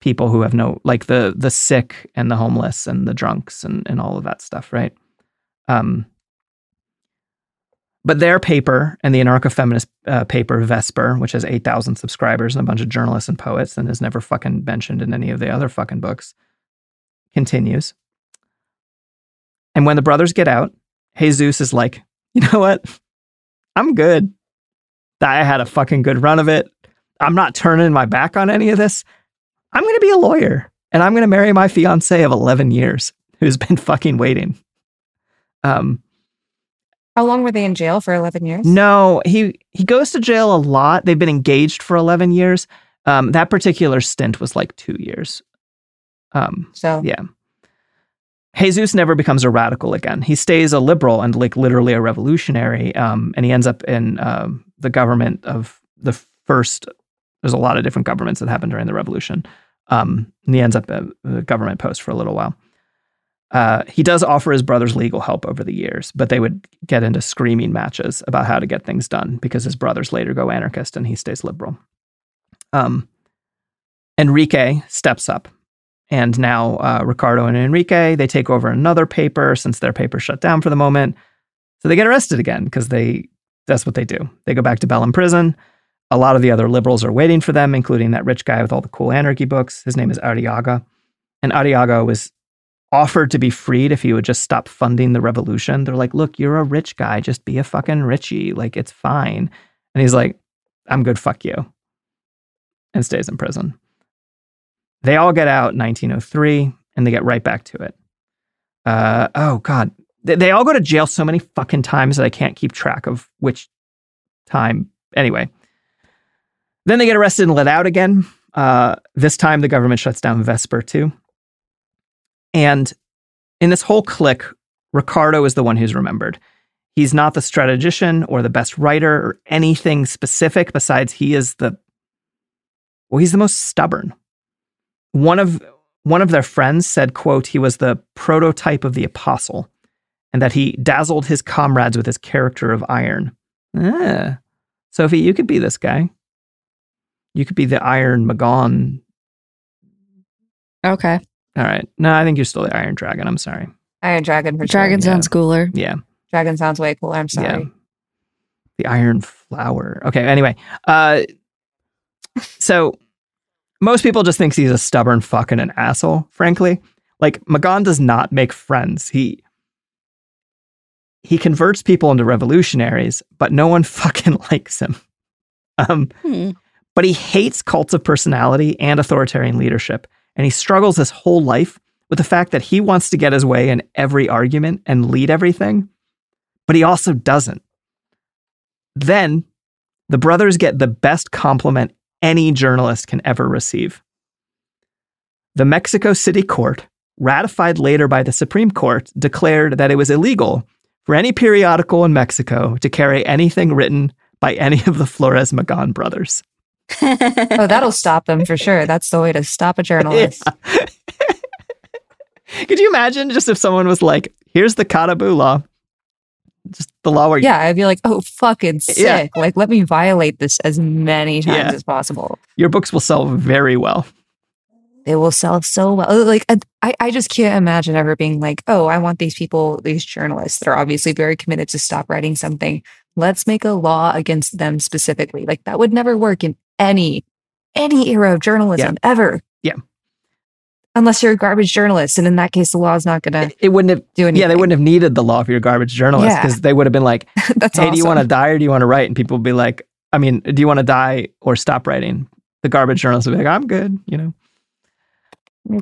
people who have no like the the sick and the homeless and the drunks and, and all of that stuff, right? Um but their paper and the anarcho feminist uh, paper Vesper, which has 8,000 subscribers and a bunch of journalists and poets and is never fucking mentioned in any of the other fucking books, continues. And when the brothers get out, Jesus is like, you know what? I'm good. I had a fucking good run of it. I'm not turning my back on any of this. I'm going to be a lawyer and I'm going to marry my fiance of 11 years who's been fucking waiting. Um, How long were they in jail for 11 years? no, he he goes to jail a lot. They've been engaged for 11 years. Um, that particular stint was like 2 years. Um, So yeah. Jesus never becomes a radical again. He stays a liberal and like literally a revolutionary. Um, and he ends up in um, the government of the first. There's a lot of different governments that happened during the revolution. Um, and he ends up at the government post for a little while. Uh, he does offer his brothers legal help over the years, but they would get into screaming matches about how to get things done because his brothers later go anarchist and he stays liberal. Um, Enrique steps up and now uh, Ricardo and Enrique they take over another paper since their paper shut down for the moment. So they get arrested again because they that's what they do. They go back to Belén prison. A lot of the other liberals are waiting for them, including that rich guy with all the cool anarchy books. His name is Arriaga, and Arriaga was offered to be freed if he would just stop funding the revolution. They're like, "Look, you're a rich guy. Just be a fucking richie. Like it's fine." And he's like, "I'm good. Fuck you," and stays in prison. They all get out in 1903 and they get right back to it. Uh, oh, God. They, they all go to jail so many fucking times that I can't keep track of which time. Anyway, then they get arrested and let out again. Uh, this time the government shuts down Vesper too. And in this whole clique, Ricardo is the one who's remembered. He's not the strategician or the best writer or anything specific besides he is the well, he's the most stubborn one of one of their friends said quote he was the prototype of the apostle and that he dazzled his comrades with his character of iron. Ah. Sophie, you could be this guy. You could be the Iron Magón. Okay. All right. No, I think you're still the Iron Dragon. I'm sorry. Iron Dragon for Dragon sure. sounds cooler. Yeah. Dragon sounds way cooler. I'm sorry. Yeah. The Iron Flower. Okay. Anyway, uh, so most people just thinks he's a stubborn fucking an asshole. Frankly, like Magón does not make friends. He he converts people into revolutionaries, but no one fucking likes him. Um, Hmm. but he hates cults of personality and authoritarian leadership, and he struggles his whole life with the fact that he wants to get his way in every argument and lead everything, but he also doesn't. Then the brothers get the best compliment any journalist can ever receive. The Mexico City court, ratified later by the Supreme Court, declared that it was illegal for any periodical in Mexico to carry anything written by any of the Flores Magón brothers. Oh, that'll stop them for sure. That's the way to stop a journalist. Could you imagine just if someone was like, here's the Kat Abu law? Just the law where Yeah, I'd be like, oh, fucking sick. Yeah. Like, let me violate this as many times Yeah. as possible. your books will sell very well. They will sell so well. Like, I, I just can't imagine ever being like, oh, I want these people, these journalists that are obviously very committed to stop writing something. Let's make a law against them specifically. Like, that would never work in any, any era of journalism ever. Yeah. Unless you're a garbage journalist. And in that case, the law is not going to It, it wouldn't have, do anything. yeah, they wouldn't have needed the law if you're a garbage journalist Yeah. because they would have been like, That's hey, do you want to die or do you want to write? And people would be like, I mean, do you want to die or stop writing? The garbage journalist would be like, I'm good, you know?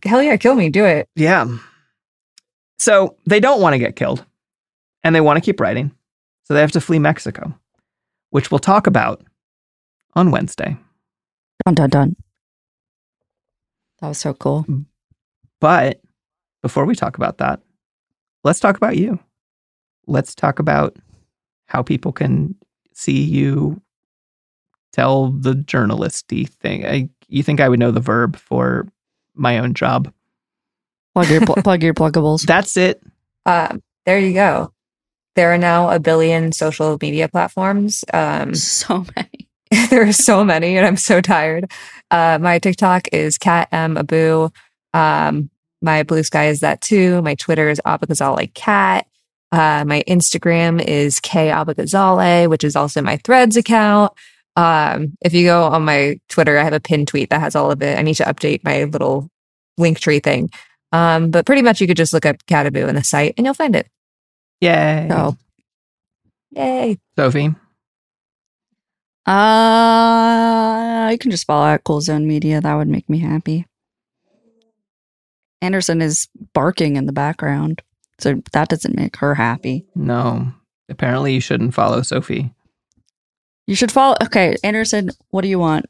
Hell yeah, kill me. Do it. Yeah. So they don't want to get killed and they want to keep writing. So they have to flee Mexico, which we'll talk about on Wednesday. Dun dun dun. That was so cool. But before we talk about that, let's talk about you. Let's talk about how people can see you tell the journalisty thing. I, you think I would know the verb for my own job? Plug your pl- plug your pluggables. That's it. Um, there you go. There are now a billion social media platforms. Um, So many. there are so many, and I'm so tired. Uh, my TikTok is cat m abu. Um, my blue sky is that too. My Twitter is abughazaleh cat. Uh, my Instagram is k abughazaleh, which is also my Threads account. Um, if you go on my Twitter, I have a pinned tweet that has all of it. I need to update my little link tree thing. Um, but pretty much you could just look up Kat Abu in the site and you'll find it. Yay. Oh. Yay. Sophie. Uh, you can just follow at Cool Zone Media. That would make me happy. Anderson is barking in the background, so that doesn't make her happy. No. Apparently you shouldn't follow Sophie. You should follow. Okay, Anderson, what do you want?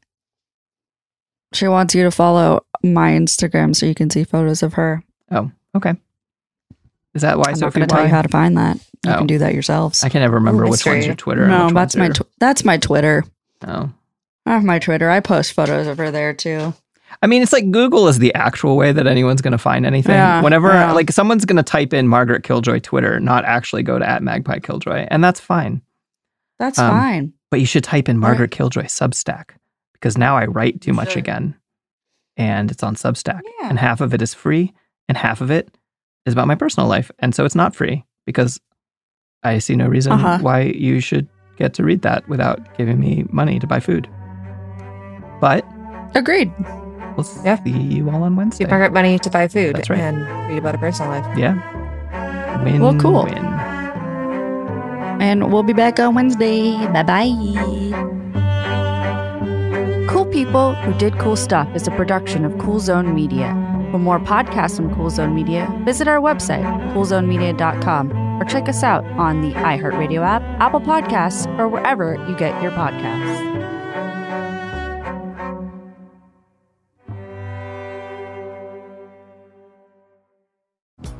She wants you to follow my Instagram so you can see photos of her. Oh, okay. Is that why I'm not Sophie going to tell you how to find that. You Oh. can do that yourselves. I can never remember Ooh, which one's your Twitter. no, that's my tw- that's my Twitter. Oh. I have my Twitter. I post photos of her there too. I mean, it's like Google is the actual way that anyone's going to find anything. Yeah, Whenever, yeah. like, someone's going to type in Margaret Killjoy Twitter, not actually go to at Magpie Killjoy, and that's fine. That's Um, fine. But you should type in Right. Margaret Killjoy Substack because now I write too much should. again, and it's on Substack, Yeah. and half of it is free, and half of it is about my personal life, and so it's not free because I see no reason Uh-huh. why you should get to read that without giving me money to buy food. But Agreed. We'll Yeah. see you all on Wednesday. Give Margaret money to buy food That's right. and read about a personal life. Yeah. Win, Well, cool. Win. And we'll be back on Wednesday. Bye bye. Cool People Who Did Cool Stuff is a production of Cool Zone Media. For more podcasts from Cool Zone Media, visit our website, coolzonemedia.com, or check us out on the iHeartRadio app, Apple Podcasts, or wherever you get your podcasts.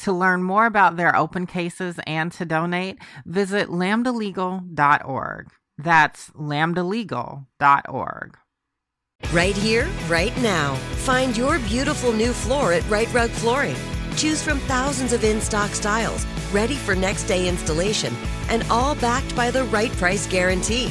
To learn more about their open cases and to donate, visit lambdalegal.org. That's lambdalegal.org. Right here, right now. Find your beautiful new floor at Right Rug Flooring. Choose from thousands of in stock styles, ready for next day installation, and all backed by the right price guarantee.